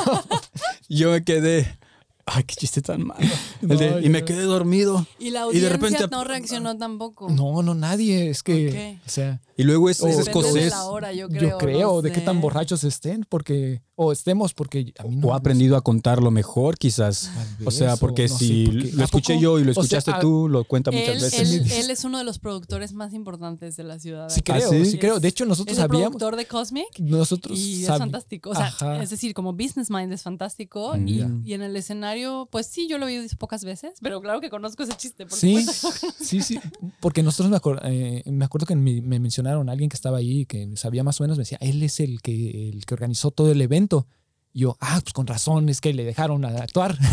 [SPEAKER 2] Yo me quedé, ay, qué chiste tan malo. El
[SPEAKER 3] No,
[SPEAKER 2] de- y me quedé dormido.
[SPEAKER 1] Y la
[SPEAKER 2] Y
[SPEAKER 1] audiencia
[SPEAKER 2] de repente-
[SPEAKER 1] no reaccionó tampoco.
[SPEAKER 3] No, no, nadie. Es que,
[SPEAKER 1] Ok.
[SPEAKER 3] o sea,
[SPEAKER 2] Y luego es, es escocés.
[SPEAKER 1] la hora, yo
[SPEAKER 3] yo
[SPEAKER 1] creo. no
[SPEAKER 3] de qué tan borrachos estén, porque o estemos, porque a mí no
[SPEAKER 2] o ha aprendido a contarlo mejor, quizás. O sea, porque
[SPEAKER 3] o no sé,
[SPEAKER 2] si
[SPEAKER 3] porque-
[SPEAKER 2] lo
[SPEAKER 3] ¿a
[SPEAKER 2] escuché
[SPEAKER 3] poco?
[SPEAKER 2] yo y lo
[SPEAKER 3] O sea,
[SPEAKER 2] escuchaste tú, lo cuenta muchas veces.
[SPEAKER 1] él- él es uno de los productores más importantes de la ciudad.
[SPEAKER 3] Sí creo,
[SPEAKER 2] ¿sí?
[SPEAKER 3] sí creo. De hecho,
[SPEAKER 1] Es
[SPEAKER 3] nosotros
[SPEAKER 1] el
[SPEAKER 3] sabíamos.
[SPEAKER 1] productor de Cosmic
[SPEAKER 3] Nosotros
[SPEAKER 1] y es fantástico. O sea,
[SPEAKER 3] Ajá.
[SPEAKER 1] es decir, como Business Mind es fantástico
[SPEAKER 2] Mm.
[SPEAKER 1] y en el escenario, pues sí, yo lo he oído pocas veces, pero claro que conozco ese chiste. Por
[SPEAKER 3] Sí, sí, sí. Porque nosotros me, acor- eh, me acuerdo que me, me mencionaron alguien que estaba ahí, que sabía más o menos, me decía, él es el que, el que organizó todo el evento. Y yo, ah, pues con razón, es que le dejaron a- actuar.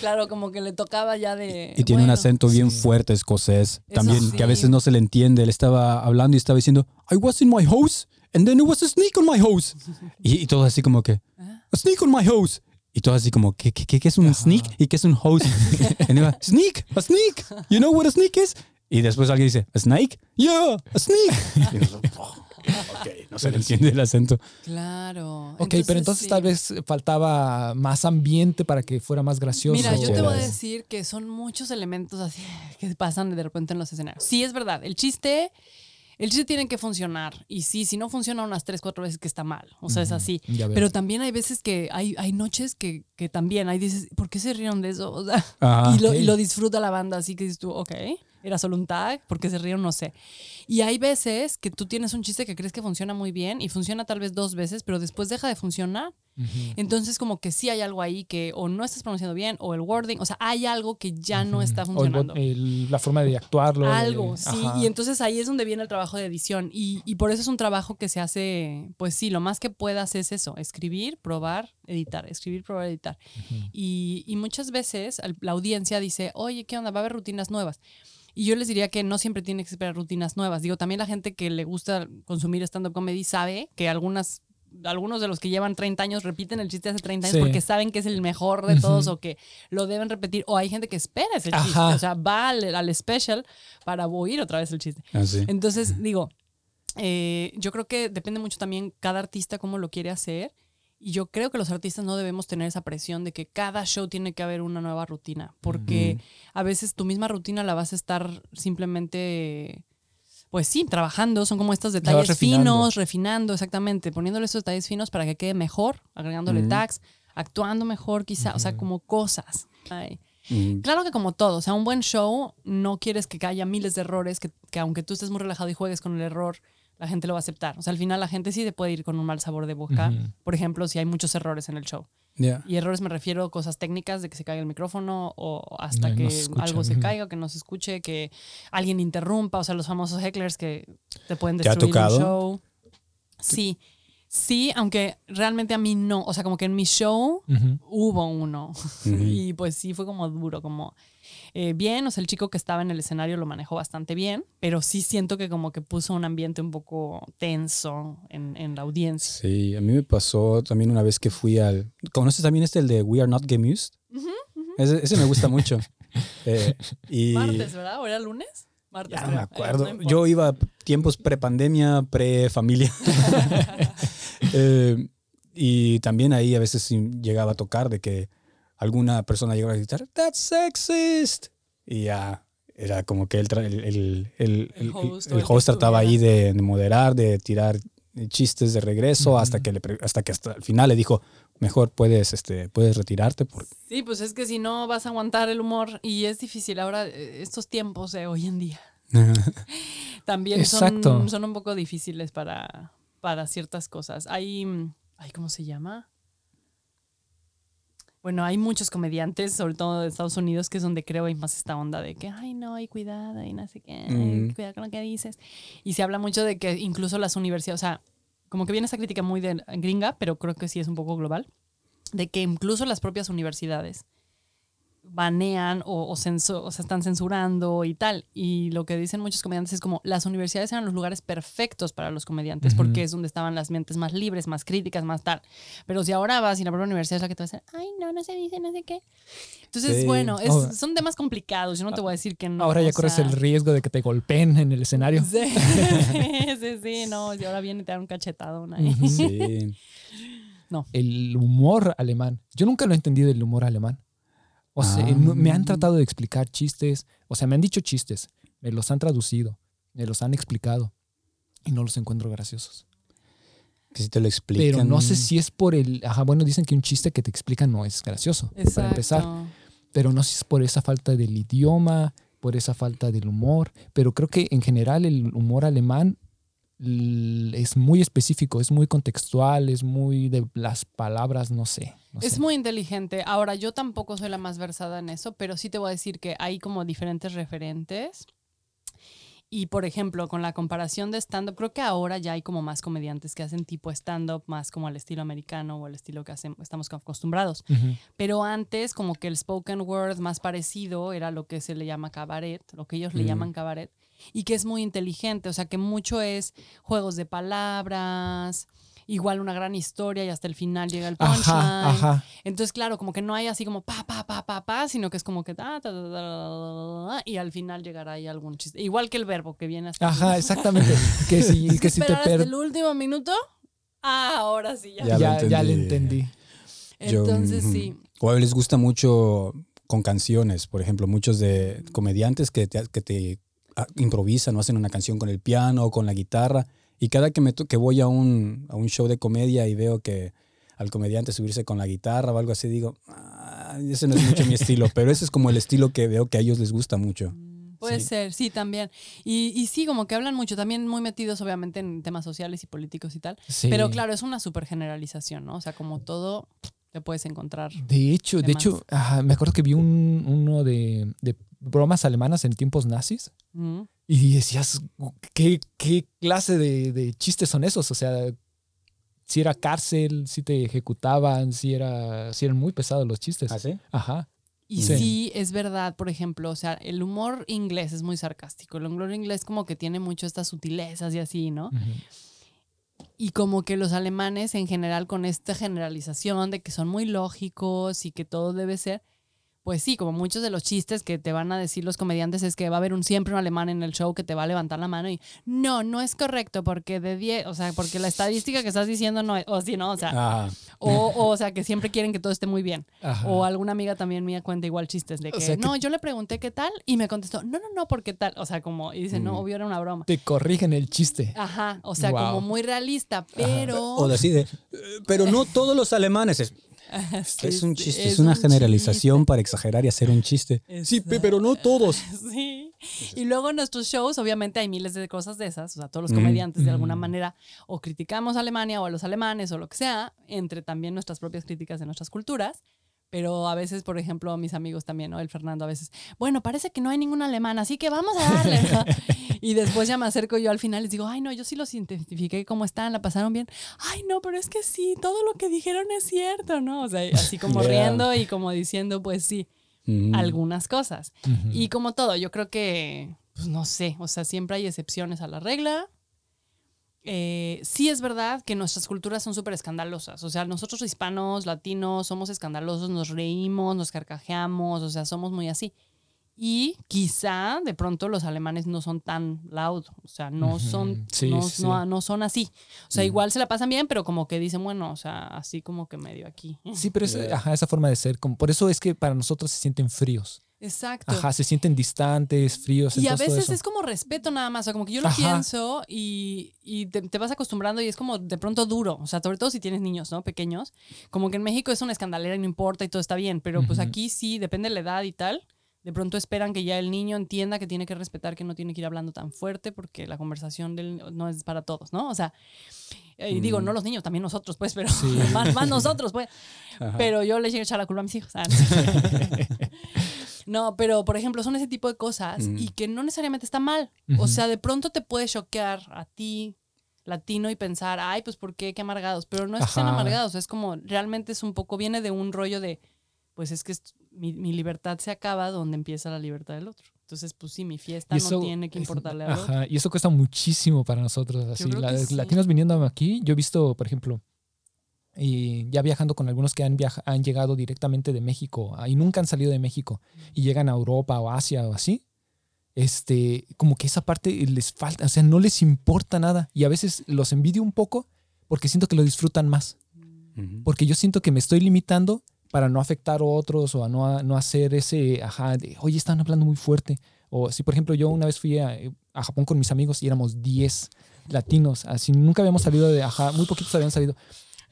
[SPEAKER 1] Claro, como que le tocaba ya de.
[SPEAKER 2] Y tiene un
[SPEAKER 1] bueno,
[SPEAKER 2] acento bien
[SPEAKER 3] sí.
[SPEAKER 2] fuerte escocés.
[SPEAKER 1] Eso
[SPEAKER 2] También,
[SPEAKER 1] sí.
[SPEAKER 2] que a veces no se le entiende. Él estaba hablando y estaba diciendo, I was in my house, and then it was a snake on my house. Y, y todo así como que,
[SPEAKER 1] Ah.
[SPEAKER 2] a snake on my house. Y todo así como, ¿qué, qué, qué- qué es un
[SPEAKER 3] Ajá.
[SPEAKER 2] sneak y qué es un host? y iba, sneak, a sneak. You know what a sneak is? Y después alguien dice, ¿a snake? Yeah, a sneak. Y nosotros, "Oh, ok, no se le entiende el acento.
[SPEAKER 1] Claro.
[SPEAKER 3] ok, pero entonces
[SPEAKER 1] sí.
[SPEAKER 3] tal vez faltaba más ambiente para que fuera más gracioso.
[SPEAKER 1] Mira, yo te voy a decir que son muchos elementos así que pasan de repente en los escenarios. Sí, es verdad. El chiste, el chiste tiene que funcionar. Y sí, si no funciona unas tres, cuatro veces que está mal. O sea, es así. Pero también hay veces que hay, hay noches que, que también hay dices, ¿por qué se rieron de eso? O sea,
[SPEAKER 2] Ajá.
[SPEAKER 1] y, lo, y lo disfruta la banda, así que dices tú, ok, era solo un tag, ¿por qué se rieron? No sé. Y hay veces que tú tienes un chiste que crees que funciona muy bien y funciona tal vez dos veces, pero después deja de funcionar.
[SPEAKER 3] Ujú.
[SPEAKER 1] Entonces como que sí hay algo ahí que o no estás pronunciando bien o el wording, o sea, hay algo que ya no está
[SPEAKER 3] O el-
[SPEAKER 1] funcionando.
[SPEAKER 3] el- la forma de actuarlo. de-
[SPEAKER 1] Algo, sí,
[SPEAKER 3] ajá.
[SPEAKER 1] y entonces ahí es donde viene el trabajo de edición y, y por eso es un trabajo que se hace, pues sí, lo más que puedas es eso, escribir, probar, editar, escribir, probar, editar.
[SPEAKER 3] Ujú.
[SPEAKER 1] Y, y muchas veces la audiencia dice, oye, ¿qué onda? Va a haber rutinas nuevas. Y yo les diría que no siempre tiene que esperar rutinas nuevas. Digo, también la gente que le gusta consumir stand-up comedy sabe que algunas, algunos de los que llevan 30 años repiten el chiste hace 30 años
[SPEAKER 3] Sí.
[SPEAKER 1] porque saben que es el mejor de todos o que lo deben repetir. O hay gente que espera ese chiste. O sea, va al, al special para oír otra vez el chiste.
[SPEAKER 2] Así.
[SPEAKER 1] Entonces, digo, eh, yo creo que depende mucho también cada artista cómo lo quiere hacer. Y yo creo que los artistas no debemos tener esa presión de que cada show tiene que haber una nueva rutina, porque a veces tu misma rutina la vas a estar simplemente, pues sí, trabajando, son como estos detalles
[SPEAKER 3] refinando.
[SPEAKER 1] finos, refinando, exactamente, poniéndole esos detalles finos para que quede mejor, agregándole
[SPEAKER 2] Ujú.
[SPEAKER 1] tags, actuando mejor quizá, o sea, como cosas. Ay. Claro que como todo, o sea, un buen show no quieres que haya miles de errores, que, que aunque tú estés muy relajado y juegues con el error, la gente lo va a aceptar. O sea, al final la gente sí te puede ir con un mal sabor de boca, por ejemplo, si hay muchos errores en el show. Y errores me refiero a cosas técnicas de que se caiga el micrófono o hasta
[SPEAKER 3] No,
[SPEAKER 1] que algo se caiga, que no se escuche, que alguien interrumpa, o sea, los famosos hecklers que te pueden
[SPEAKER 2] ¿Te ha
[SPEAKER 1] destruir
[SPEAKER 2] tocado?
[SPEAKER 1] un show. Sí, sí, aunque realmente a mí no, o sea, como que en mi show hubo uno. Y pues sí fue como duro, como eh, bien, o sea, el chico que estaba en el escenario lo manejó bastante bien, pero sí siento que como que puso un ambiente un poco tenso en, en la audiencia.
[SPEAKER 2] Sí, a mí me pasó también una vez que fui al... ¿Conoces también este, el de We Are Not Game Used? Ese, ese me gusta mucho. Eh, y
[SPEAKER 1] Martes, ¿verdad? ¿O era lunes? Martes.
[SPEAKER 2] ya me
[SPEAKER 1] Eh,
[SPEAKER 2] acuerdo.
[SPEAKER 1] no.
[SPEAKER 2] Yo iba tiempos pre-pandemia, pre-familia. Eh, y también ahí a veces llegaba a tocar de que alguna persona llegaba a gritar, That's sexist. Y ya era como que el, el, el, el,
[SPEAKER 1] host
[SPEAKER 2] host trataba ahí de, de moderar, de tirar chistes de regreso
[SPEAKER 3] Ujú.
[SPEAKER 2] hasta que le hasta que hasta el final le dijo mejor puedes este puedes retirarte por
[SPEAKER 1] Sí, pues es que si no vas a aguantar el humor y es difícil ahora, eh, estos tiempos de hoy en día también son, son un poco difíciles para, para ciertas cosas. Hay, mm, ay, ¿cómo se llama? Bueno, hay muchos comediantes, sobre todo de Estados Unidos, que es donde creo hay más esta onda de que, ay, no, hay cuidado y no sé qué,
[SPEAKER 2] Mm.
[SPEAKER 1] cuidado con lo que dices. Y se habla mucho de que incluso las universidades, o sea, como que viene esa crítica muy de gringa, pero creo que sí es un poco global, de que incluso las propias universidades banean o, o, censo- o sea, están censurando y tal. Y lo que dicen muchos comediantes es como las universidades eran los lugares perfectos para los comediantes porque es donde estaban las mentes más libres, más críticas, más tal. Pero si ahora vas y la propia universidad es la que te va a decir, ay, no, no se dice, no sé qué. Entonces,
[SPEAKER 2] Sí.
[SPEAKER 1] bueno, es-
[SPEAKER 3] Oh.
[SPEAKER 1] son temas complicados. Yo no te voy a decir que no.
[SPEAKER 3] Ahora ya corres
[SPEAKER 1] sea,
[SPEAKER 3] el riesgo de que te golpeen en el escenario.
[SPEAKER 1] Sí, sí, sí, no. Y ahora viene y te da un cachetadón ahí.
[SPEAKER 2] Sí
[SPEAKER 3] El humor alemán. Yo nunca lo he entendido el humor alemán. O sea,
[SPEAKER 2] Ah.
[SPEAKER 3] no- me han tratado de explicar chistes. O sea, me han dicho chistes. Me los han traducido. Me los han explicado. Y no los encuentro graciosos.
[SPEAKER 2] Que si te lo explican.
[SPEAKER 3] Pero no sé si es por el. Ajá, bueno, dicen que un chiste que te explican no es gracioso, para empezar.
[SPEAKER 1] Exacto.
[SPEAKER 3] Pero no sé si es por esa falta del idioma, por esa falta del humor. Pero creo que en general el humor alemán es muy específico, es muy contextual, es muy de las palabras, no sé. no
[SPEAKER 1] Es
[SPEAKER 3] sé.
[SPEAKER 1] muy inteligente. Ahora, yo tampoco soy la más versada en eso, pero sí te voy a decir que hay como diferentes referentes. Y por ejemplo, con la comparación de stand-up, creo que ahora ya hay como más comediantes que hacen tipo stand-up más como al estilo americano o al estilo que hacen, estamos acostumbrados. Pero antes, como que el spoken word más parecido era lo que se le llama cabaret, lo que ellos le
[SPEAKER 2] Mm.
[SPEAKER 1] llaman cabaret, y que es muy inteligente, o sea, que mucho es juegos de palabras, igual una gran historia y hasta el final llega el punchline.
[SPEAKER 3] Ajá, ajá.
[SPEAKER 1] Entonces, claro, como que no hay así como pa, pa, pa, pa, pa, sino que es como que ta, ta, ta, ta, ta, ta, ta, y al final llegará ahí algún chiste. Igual que el verbo que viene hasta
[SPEAKER 3] Ajá, exactamente. Que si,
[SPEAKER 1] que
[SPEAKER 3] que si te
[SPEAKER 1] hasta el último minuto. Ah, ahora sí, ya.
[SPEAKER 2] Ya
[SPEAKER 3] Ya,
[SPEAKER 2] lo
[SPEAKER 3] ya le
[SPEAKER 2] entendí.
[SPEAKER 3] entendí.
[SPEAKER 2] Yo,
[SPEAKER 1] Entonces, sí.
[SPEAKER 2] O a les gusta mucho con canciones, por ejemplo, muchos de comediantes que te, que te improvisan o hacen una canción con el piano o con la guitarra. Y cada que, me to- que voy a un, a un show de comedia y veo que al comediante subirse con la guitarra o algo así, digo, "Ah, ese no es mucho mi estilo, pero ese es como el estilo que veo que a ellos les gusta mucho.
[SPEAKER 1] Puede
[SPEAKER 2] Sí.
[SPEAKER 1] ser, sí, también. Y, y sí, como que hablan mucho, también muy metidos obviamente en temas sociales y políticos y tal.
[SPEAKER 3] Sí.
[SPEAKER 1] Pero claro, es una super generalización, ¿no? O sea, como todo te puedes encontrar.
[SPEAKER 3] De hecho, de
[SPEAKER 1] de
[SPEAKER 3] hecho, ajá, me acuerdo que vi un, uno de, de bromas alemanas en tiempos nazis
[SPEAKER 1] Mm.
[SPEAKER 3] y decías, ¿qué, qué clase de, de chistes son esos? O sea, si era cárcel, si te ejecutaban, si, era, si eran muy pesados los chistes.
[SPEAKER 2] ¿Ah, sí?
[SPEAKER 3] Ajá.
[SPEAKER 1] Y
[SPEAKER 3] Sí.
[SPEAKER 1] sí. es verdad, por ejemplo, o sea, el humor inglés es muy sarcástico. El humor inglés como que tiene mucho estas sutilezas y así, ¿no? Y como que los alemanes en general con esta generalización de que son muy lógicos y que todo debe ser, pues sí, como muchos de los chistes que te van a decir los comediantes es que va a haber un siempre un alemán en el show que te va a levantar la mano y no, no es correcto porque de 10, o sea, porque la estadística que estás diciendo no es, o sí, no, o sea,
[SPEAKER 2] Ah,
[SPEAKER 1] o, o, o sea, que siempre quieren que todo esté muy bien.
[SPEAKER 3] Ajá.
[SPEAKER 1] O alguna amiga también mía cuenta igual chistes de
[SPEAKER 3] O
[SPEAKER 1] que,
[SPEAKER 3] sea que-
[SPEAKER 1] no, yo le pregunté qué tal y me contestó, no, no, no, porque tal, o sea, como, y dice, no,
[SPEAKER 2] Mm.
[SPEAKER 1] obvio era una broma.
[SPEAKER 3] Te corrigen el chiste.
[SPEAKER 1] Ajá, o sea,
[SPEAKER 3] Wow.
[SPEAKER 1] como muy realista, pero...
[SPEAKER 2] o así de, "Eh, pero no todos los alemanes. Es,
[SPEAKER 1] Sí,
[SPEAKER 2] es un chiste, es, una
[SPEAKER 1] un
[SPEAKER 2] generalización
[SPEAKER 1] chiste.
[SPEAKER 2] para exagerar y hacer un chiste. Sí, pe- pero no todos.
[SPEAKER 1] Sí. Y luego en nuestros shows, obviamente, hay miles de cosas de esas. O sea, todos los
[SPEAKER 2] Mm.
[SPEAKER 1] comediantes de alguna manera o criticamos a Alemania o a los alemanes o lo que sea, entre también nuestras propias críticas de nuestras culturas. Pero a veces, por ejemplo, mis amigos también, ¿no? El Fernando a veces, bueno, parece que no hay ningún alemán, así que vamos a darle. ¿no? y después ya me acerco yo al final y les digo, ay, no, yo sí los identifiqué, ¿cómo están? ¿La pasaron bien? Ay, no, pero es que sí, todo lo que dijeron es cierto, ¿no? O sea, así como
[SPEAKER 2] Yeah.
[SPEAKER 1] riendo y como diciendo, pues sí,
[SPEAKER 2] Mm.
[SPEAKER 1] algunas cosas. Y como todo, yo creo que, pues no sé, o sea, siempre hay excepciones a la regla. Eh, sí es verdad que nuestras culturas son súper escandalosas. O sea, nosotros hispanos, latinos, somos escandalosos, nos reímos, nos carcajeamos, o sea, somos muy así. Y quizá de pronto los alemanes no son tan loud, o sea, no son,
[SPEAKER 3] Sí,
[SPEAKER 1] no,
[SPEAKER 3] sí.
[SPEAKER 1] no- no son así. O sea,
[SPEAKER 2] Ujú.
[SPEAKER 1] igual se la pasan bien, pero como que dicen, bueno, o sea, así como que medio aquí.
[SPEAKER 3] Sí, pero ajá, esa forma de ser. Como, por eso es que para nosotros se sienten fríos.
[SPEAKER 1] Exacto.
[SPEAKER 3] Ajá, se sienten distantes, fríos.
[SPEAKER 1] Y a veces es como respeto nada más, o sea, como que yo lo
[SPEAKER 3] Ajá.
[SPEAKER 1] pienso y, y te, te vas acostumbrando y es como de pronto duro, o sea, sobre todo si tienes niños, ¿no? Pequeños, como que en México es una escandalera y no importa y todo está bien, pero pues aquí sí, depende de la edad y tal, de pronto esperan que ya el niño entienda que tiene que respetar, que no tiene que ir hablando tan fuerte porque la conversación del, no es para todos, ¿no? O sea, eh, y digo,
[SPEAKER 2] Mm.
[SPEAKER 1] no los niños, también nosotros, pues, pero
[SPEAKER 3] Sí.
[SPEAKER 1] más, más nosotros, pues.
[SPEAKER 2] Ajá.
[SPEAKER 1] Pero yo les llego a echar la culpa a mis hijos. No. Pero por ejemplo, son ese tipo de cosas
[SPEAKER 2] Mm.
[SPEAKER 1] y que no necesariamente está mal. O sea, de pronto te puede choquear a ti, latino, y pensar, ay, pues ¿por qué? Qué amargados. Pero no es que sean
[SPEAKER 3] Ajá.
[SPEAKER 1] amargados, es como realmente es un poco, viene de un rollo de, pues es que mi, mi libertad se acaba donde empieza la libertad del otro. Entonces, pues sí, mi fiesta no tiene que importarle otro.
[SPEAKER 3] Ajá, y eso cuesta muchísimo para nosotros. Así, la-
[SPEAKER 1] sí.
[SPEAKER 3] latinos viniendo aquí, yo he visto, por ejemplo, y ya viajando con algunos que han, viaja- han llegado directamente de México ah, y nunca han salido de México y llegan a Europa o Asia o así, este, como que esa parte les falta, o sea, no les importa nada y a veces los envidio un poco porque siento que lo disfrutan más,
[SPEAKER 2] Ujú.
[SPEAKER 3] porque yo siento que me estoy limitando para no afectar a otros o a no, a- no hacer ese, ajá, de, oye, están hablando muy fuerte. O si, por ejemplo, yo una vez fui a, a Japón con mis amigos y éramos 10 latinos, así nunca habíamos salido de, ajá, muy poquitos habían salido.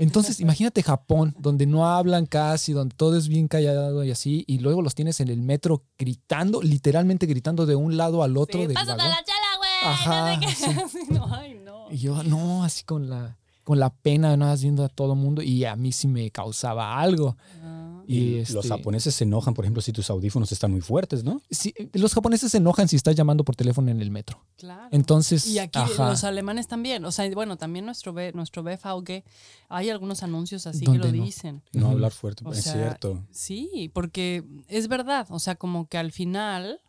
[SPEAKER 3] Entonces, imagínate Japón, donde no hablan casi, donde todo es bien callado y así, y luego los tienes en el metro gritando, literalmente gritando de un lado al otro
[SPEAKER 1] Sí,
[SPEAKER 3] del
[SPEAKER 1] pásate
[SPEAKER 3] vagón.
[SPEAKER 1] la chala, güey.
[SPEAKER 3] Ajá,
[SPEAKER 1] no
[SPEAKER 3] sí.
[SPEAKER 1] No, ay, no.
[SPEAKER 3] Y yo, no, así con la, con la pena, nada más viendo a todo mundo, y a mí sí me causaba algo.
[SPEAKER 1] Ah,
[SPEAKER 3] Y,
[SPEAKER 2] Los
[SPEAKER 3] este,
[SPEAKER 2] japoneses se enojan, por ejemplo, si tus audífonos están muy fuertes, ¿no?
[SPEAKER 3] sí, los japoneses se enojan si estás llamando por teléfono en el metro.
[SPEAKER 1] claro.
[SPEAKER 3] Entonces,
[SPEAKER 1] Y aquí
[SPEAKER 3] ajá.
[SPEAKER 1] los alemanes también. O sea, bueno, también nuestro, B, nuestro BVG, hay algunos anuncios así que
[SPEAKER 3] ¿Dónde
[SPEAKER 1] lo
[SPEAKER 3] no?
[SPEAKER 1] dicen.
[SPEAKER 2] No hablar fuerte,
[SPEAKER 1] O
[SPEAKER 2] es
[SPEAKER 1] sea,
[SPEAKER 2] cierto.
[SPEAKER 1] Sí, porque es verdad. O sea, como que al final,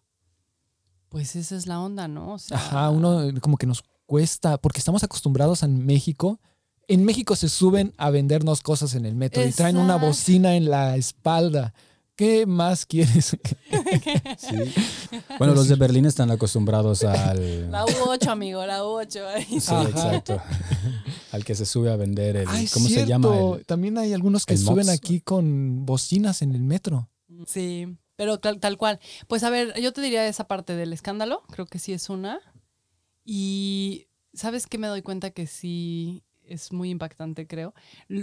[SPEAKER 1] pues esa es la onda, ¿no? O sea,
[SPEAKER 3] Ajá, uno eh, como que nos cuesta, porque estamos acostumbrados en México. En México se suben a vendernos cosas en el metro y traen una bocina en la espalda. ¿Qué más quieres?
[SPEAKER 2] Sí. Bueno, los de Berlín están acostumbrados al...
[SPEAKER 1] La U8, amigo, la U8. ahí.
[SPEAKER 2] Sí,
[SPEAKER 3] Ajá.
[SPEAKER 2] exacto. Al que se sube a vender el...
[SPEAKER 3] Ay,
[SPEAKER 2] ¿Cómo se llama? El-
[SPEAKER 3] También hay algunos que suben
[SPEAKER 2] Mox.
[SPEAKER 3] aquí con bocinas en el metro.
[SPEAKER 1] Sí, pero tal, tal cual. Pues a ver, yo te diría esa parte del escándalo, creo que sí es una. Y sabes que me doy cuenta que sí es muy impactante, creo.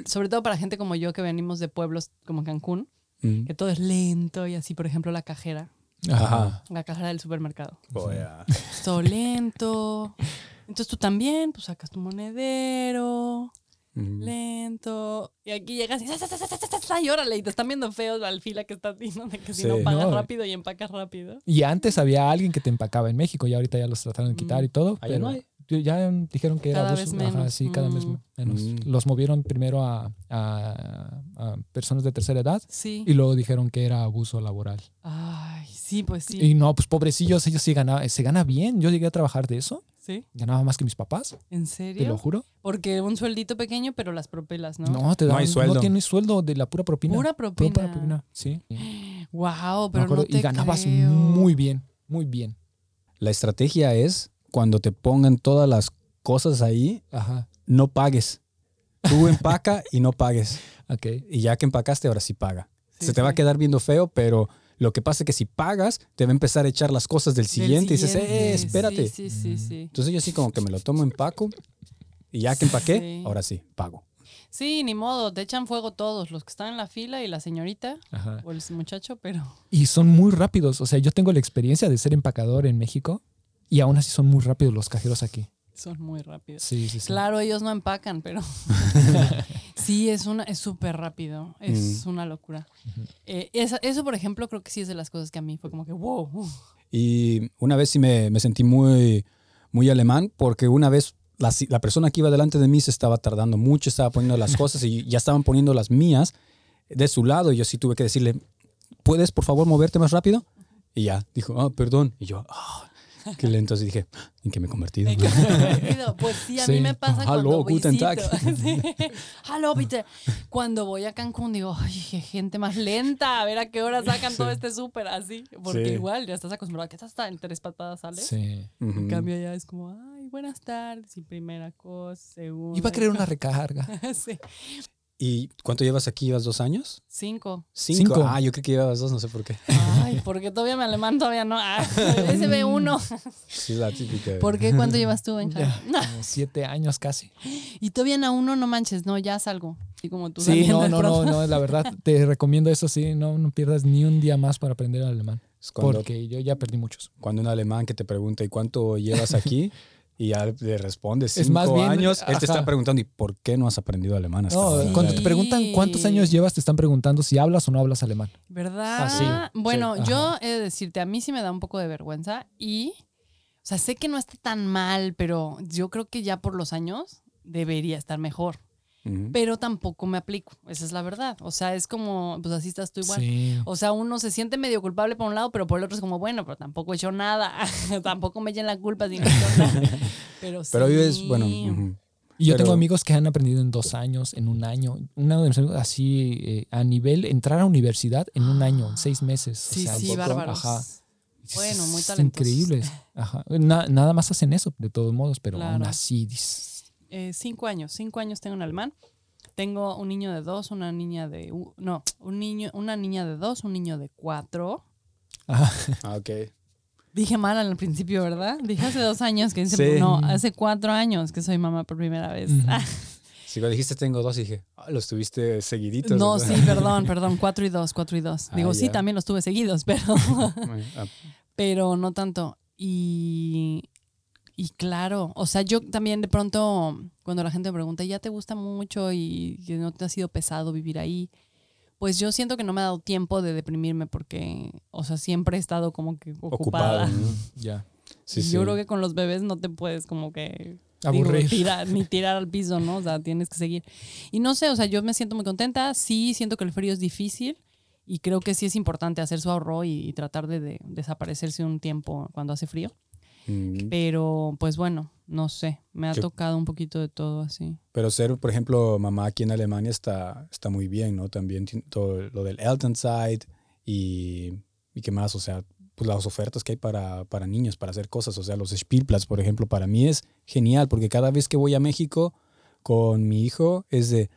[SPEAKER 1] Sobre todo para gente como yo que venimos de pueblos como Cancún,
[SPEAKER 2] Mm.
[SPEAKER 1] que todo es lento y así, por ejemplo, la cajera,
[SPEAKER 2] Ajá.
[SPEAKER 1] la cajera del supermercado.
[SPEAKER 2] Oh, yeah.
[SPEAKER 1] Todo lento. Entonces tú también, pues sacas tu monedero,
[SPEAKER 2] Mm.
[SPEAKER 1] lento. Y aquí llegas y, y órale, y te están viendo feos al fila que estás viendo, de que si
[SPEAKER 2] Sí.
[SPEAKER 1] no pagas
[SPEAKER 3] No.
[SPEAKER 1] rápido y empacas rápido.
[SPEAKER 3] Y antes había alguien que te empacaba en México y ahorita ya los trataron de quitar y todo.
[SPEAKER 2] Allá
[SPEAKER 3] pero
[SPEAKER 2] no hay.
[SPEAKER 3] Ya dijeron que era abuso.
[SPEAKER 1] vez
[SPEAKER 3] Ajá, sí, cada vez
[SPEAKER 1] Mm.
[SPEAKER 3] menos.
[SPEAKER 2] Mm.
[SPEAKER 3] Los movieron primero a, a- a personas de tercera edad
[SPEAKER 1] Sí.
[SPEAKER 3] y luego dijeron que era abuso laboral.
[SPEAKER 1] Ay, sí, pues sí.
[SPEAKER 3] Y no, pues pobrecillos, ellos sí ganaban, se gana bien. Yo llegué a trabajar de eso,
[SPEAKER 1] ¿Sí?
[SPEAKER 3] ganaba más que mis papás,
[SPEAKER 1] ¿En
[SPEAKER 3] te lo
[SPEAKER 1] serio?
[SPEAKER 3] juro.
[SPEAKER 1] Porque un sueldito pequeño, pero las propelas, ¿no?
[SPEAKER 3] No, te
[SPEAKER 2] No
[SPEAKER 3] dan,
[SPEAKER 2] hay sueldo.
[SPEAKER 3] No tienes sueldo de la pura propina.
[SPEAKER 1] Pura
[SPEAKER 3] Pura
[SPEAKER 1] propina.
[SPEAKER 3] propina, sí.
[SPEAKER 1] Wow, pero no te
[SPEAKER 3] y ganabas
[SPEAKER 1] creo.
[SPEAKER 3] muy bien, muy bien.
[SPEAKER 2] La estrategia es cuando te pongan todas las cosas ahí,
[SPEAKER 3] Ajá,
[SPEAKER 2] no pagues. Tú empaca y no pagues.
[SPEAKER 3] ok.
[SPEAKER 2] Y ya que empacaste, ahora sí paga.
[SPEAKER 1] Sí,
[SPEAKER 2] Se te va a quedar viendo feo, pero lo que pasa es que si pagas, te va a empezar a echar las cosas del
[SPEAKER 1] Del
[SPEAKER 2] siguiente y dices, eh, espérate.
[SPEAKER 1] Sí, sí, sí, sí.
[SPEAKER 2] Entonces yo así como que me lo tomo en paco y ya que empaqué,
[SPEAKER 1] Sí.
[SPEAKER 2] ahora sí, pago.
[SPEAKER 1] Sí, ni modo, te echan fuego todos, los que están en la fila y la señorita
[SPEAKER 3] Ajá.
[SPEAKER 1] o el muchacho, pero
[SPEAKER 3] Y son muy rápidos. O sea, yo tengo la experiencia de ser empacador en México y aún así son muy rápidos los cajeros aquí.
[SPEAKER 1] son muy rápidos.
[SPEAKER 3] Sí, sí, sí.
[SPEAKER 1] Claro, ellos no empacan, pero sí, es una, es súper rápido, es una locura. Eh, eso, por ejemplo, creo que sí es de las cosas que a mí fue como que, wow, uf.
[SPEAKER 2] Y una vez sí me, me sentí muy, muy alemán porque una vez la, la persona que iba delante de mí se estaba tardando mucho, estaba poniendo las cosas y ya estaban poniendo las mías de su lado y yo sí tuve que decirle, ¿puedes por favor moverte más rápido? Y ya, dijo, ah, perdón. Y yo, ah, lento. Y dije, ¿en qué me he convertido?
[SPEAKER 1] ¿En qué me he convertido? Pues sí, a mí me pasa
[SPEAKER 2] Hallo,
[SPEAKER 1] cuando.
[SPEAKER 2] Tag.
[SPEAKER 1] Sí. Hallo, bitte. Cuando voy a Cancún digo, ay, qué gente más lenta, a ver a qué hora sacan todo este súper así. Porque igual ya estás acostumbrado a que estás hasta en tres patadas, ¿sale?
[SPEAKER 3] Sí.
[SPEAKER 1] En cambio ya es como, ay, buenas tardes, y primera cosa, segunda.
[SPEAKER 3] Iba a querer una recarga.
[SPEAKER 1] sí.
[SPEAKER 2] ¿Y cuánto llevas aquí? ¿Llevas dos años?
[SPEAKER 1] Cinco.
[SPEAKER 2] Cinco.
[SPEAKER 3] Cinco.
[SPEAKER 2] Ah, yo creo que llevabas dos, no sé por qué.
[SPEAKER 1] Ay, porque todavía mi alemán todavía no. Ah, ese ve uno.
[SPEAKER 2] Sí, la típica.
[SPEAKER 1] ¿Por qué? ¿Cuánto llevas tú, Benja?
[SPEAKER 3] Ya, como siete años casi.
[SPEAKER 1] Y todavía a uno, no manches, no, ya salgo. Así como tú
[SPEAKER 3] Sí, no, no, no, no, la verdad te recomiendo eso, sí, no, no pierdas ni un día más para aprender alemán,
[SPEAKER 2] Es cuando,
[SPEAKER 3] porque yo ya perdí muchos.
[SPEAKER 2] cuando un alemán que te pregunta, ¿y cuánto llevas aquí? Y ya le respondes
[SPEAKER 3] Es
[SPEAKER 2] cinco
[SPEAKER 3] más bien,
[SPEAKER 2] años. Él te está preguntando, ¿y por qué no has aprendido alemán hasta
[SPEAKER 3] No,
[SPEAKER 2] ahora?
[SPEAKER 1] Sí.
[SPEAKER 3] cuando te preguntan cuántos años llevas, te están preguntando si hablas o no hablas alemán.
[SPEAKER 1] ¿Verdad?
[SPEAKER 3] Ah, sí,
[SPEAKER 1] Bueno,
[SPEAKER 3] sí,
[SPEAKER 1] yo he de decirte, a mí sí me da un poco de vergüenza y, o sea, sé que no está tan mal, pero yo creo que ya por los años debería estar mejor. Pero tampoco me aplico, esa es la verdad. O sea, es como, pues así estás tú igual.
[SPEAKER 3] Sí.
[SPEAKER 1] O sea, uno se siente medio culpable por un lado, pero por el otro es como, bueno, pero tampoco he hecho nada. tampoco me echen la culpa si no he hecho nada. Pero,
[SPEAKER 2] Pero
[SPEAKER 1] sí.
[SPEAKER 2] es, bueno, ujú.
[SPEAKER 3] Y yo
[SPEAKER 2] Pero-
[SPEAKER 3] tengo amigos que han aprendido en dos años, en un año. Una de mis amigos así, eh, a nivel, entrar a universidad en un año, en seis meses. O
[SPEAKER 1] Sí,
[SPEAKER 3] sea,
[SPEAKER 1] sí, bárbaros.
[SPEAKER 3] Ajá.
[SPEAKER 1] Bueno, muy
[SPEAKER 3] Es
[SPEAKER 1] talentosos.
[SPEAKER 3] Increíbles. Ajá. Na- nada más hacen eso, de todos modos, pero aún
[SPEAKER 1] Claro.
[SPEAKER 3] así. dices,
[SPEAKER 1] Eh, cinco años, cinco años tengo en alemán. Tengo un niño de dos, una niña de no, un niño, una niña de dos, un niño de cuatro.
[SPEAKER 3] ajá.
[SPEAKER 2] Ah, ok.
[SPEAKER 1] Dije mal al principio, ¿verdad? Dije hace dos años que
[SPEAKER 2] Sí.
[SPEAKER 1] no, hace cuatro años que soy mamá por primera vez.
[SPEAKER 3] Ujú.
[SPEAKER 1] Ah,
[SPEAKER 2] Si cuando dijiste tengo dos, dije, ah, los tuviste seguiditos.
[SPEAKER 1] no, sí, perdón, perdón, cuatro y dos, cuatro y dos.
[SPEAKER 2] Ah,
[SPEAKER 1] Digo, sí, también los tuve seguidos, pero,
[SPEAKER 2] Ah,
[SPEAKER 1] pero no tanto. Y, y claro, o sea, yo también de pronto, cuando la gente me pregunta, ¿ya te gusta mucho y no te ha sido pesado vivir ahí? Pues yo siento que no me ha dado tiempo de deprimirme porque, o sea, siempre he estado como que ocupada.
[SPEAKER 2] ocupado. ¿no?
[SPEAKER 3] Ya.
[SPEAKER 2] Sí, sí.
[SPEAKER 1] Yo creo que con los bebés no te puedes como que digo,
[SPEAKER 3] Aburrir.
[SPEAKER 1] ni tirar al piso, ¿no? O sea, tienes que seguir. Y no sé, o sea, yo me siento muy contenta. Sí, siento que el frío es difícil y creo que sí es importante hacer su ahorro y, y tratar de, de desaparecerse un tiempo cuando hace frío.
[SPEAKER 2] Mm,
[SPEAKER 1] Pero, pues bueno, no sé, me ha tocado un poquito de todo así.
[SPEAKER 2] Pero ser, por ejemplo, mamá aquí en Alemania está, está muy bien, ¿no? También todo lo del Elternside y, y qué más, o sea, pues las ofertas que hay para, para niños, para hacer cosas, o sea, los Spielplatz, por ejemplo, para mí es genial, porque cada vez que voy a México con mi hijo es de,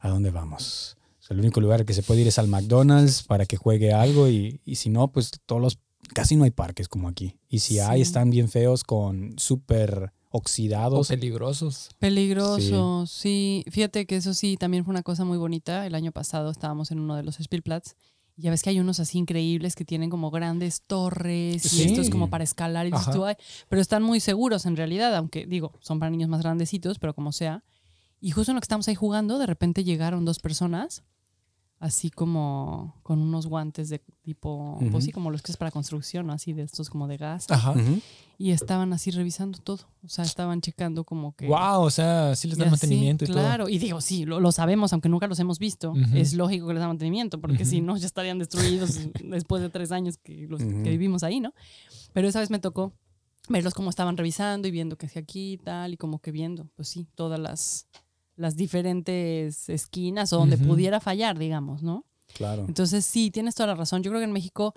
[SPEAKER 2] ¿a dónde vamos? O sea, el único lugar que se puede ir es al McDonald's para que juegue algo y, y si no, pues todos los, casi no hay parques como aquí. Y si hay, están bien feos con súper
[SPEAKER 3] O
[SPEAKER 2] oxidados.
[SPEAKER 3] peligrosos.
[SPEAKER 1] Peligroso, sí. Fíjate que eso sí, también fue una cosa muy bonita. El año pasado estábamos en uno de los Spielplatz y ya ves que hay unos así increíbles que tienen como grandes torres
[SPEAKER 3] Sí.
[SPEAKER 1] y esto es como para escalar y pero están muy seguros en realidad, aunque digo, son para niños más grandecitos, pero como sea. Y justo en lo que estamos ahí jugando, de repente llegaron dos personas así como con unos guantes de tipo,
[SPEAKER 2] Ujú.
[SPEAKER 1] pues sí, como los que es para construcción, ¿no? así de estos como de gas.
[SPEAKER 3] Ajá.
[SPEAKER 2] Ujú.
[SPEAKER 1] Y estaban así revisando todo. O sea, estaban checando como que...
[SPEAKER 3] Wow, o sea, sí les
[SPEAKER 1] Y
[SPEAKER 3] dan
[SPEAKER 1] así,
[SPEAKER 3] mantenimiento y
[SPEAKER 1] claro. Y digo, sí, lo, lo sabemos, aunque nunca los hemos visto.
[SPEAKER 3] Ujú.
[SPEAKER 1] Es lógico que les da mantenimiento, porque si no, ya estarían destruidos después de tres años que, los, que vivimos ahí, ¿no? Pero esa vez me tocó verlos cómo estaban revisando y viendo que hacía aquí y tal, y como que viendo, pues sí, todas las, las diferentes esquinas o donde pudiera fallar, digamos, ¿no?
[SPEAKER 2] Claro.
[SPEAKER 1] Entonces, sí, tienes toda la razón. Yo creo que en México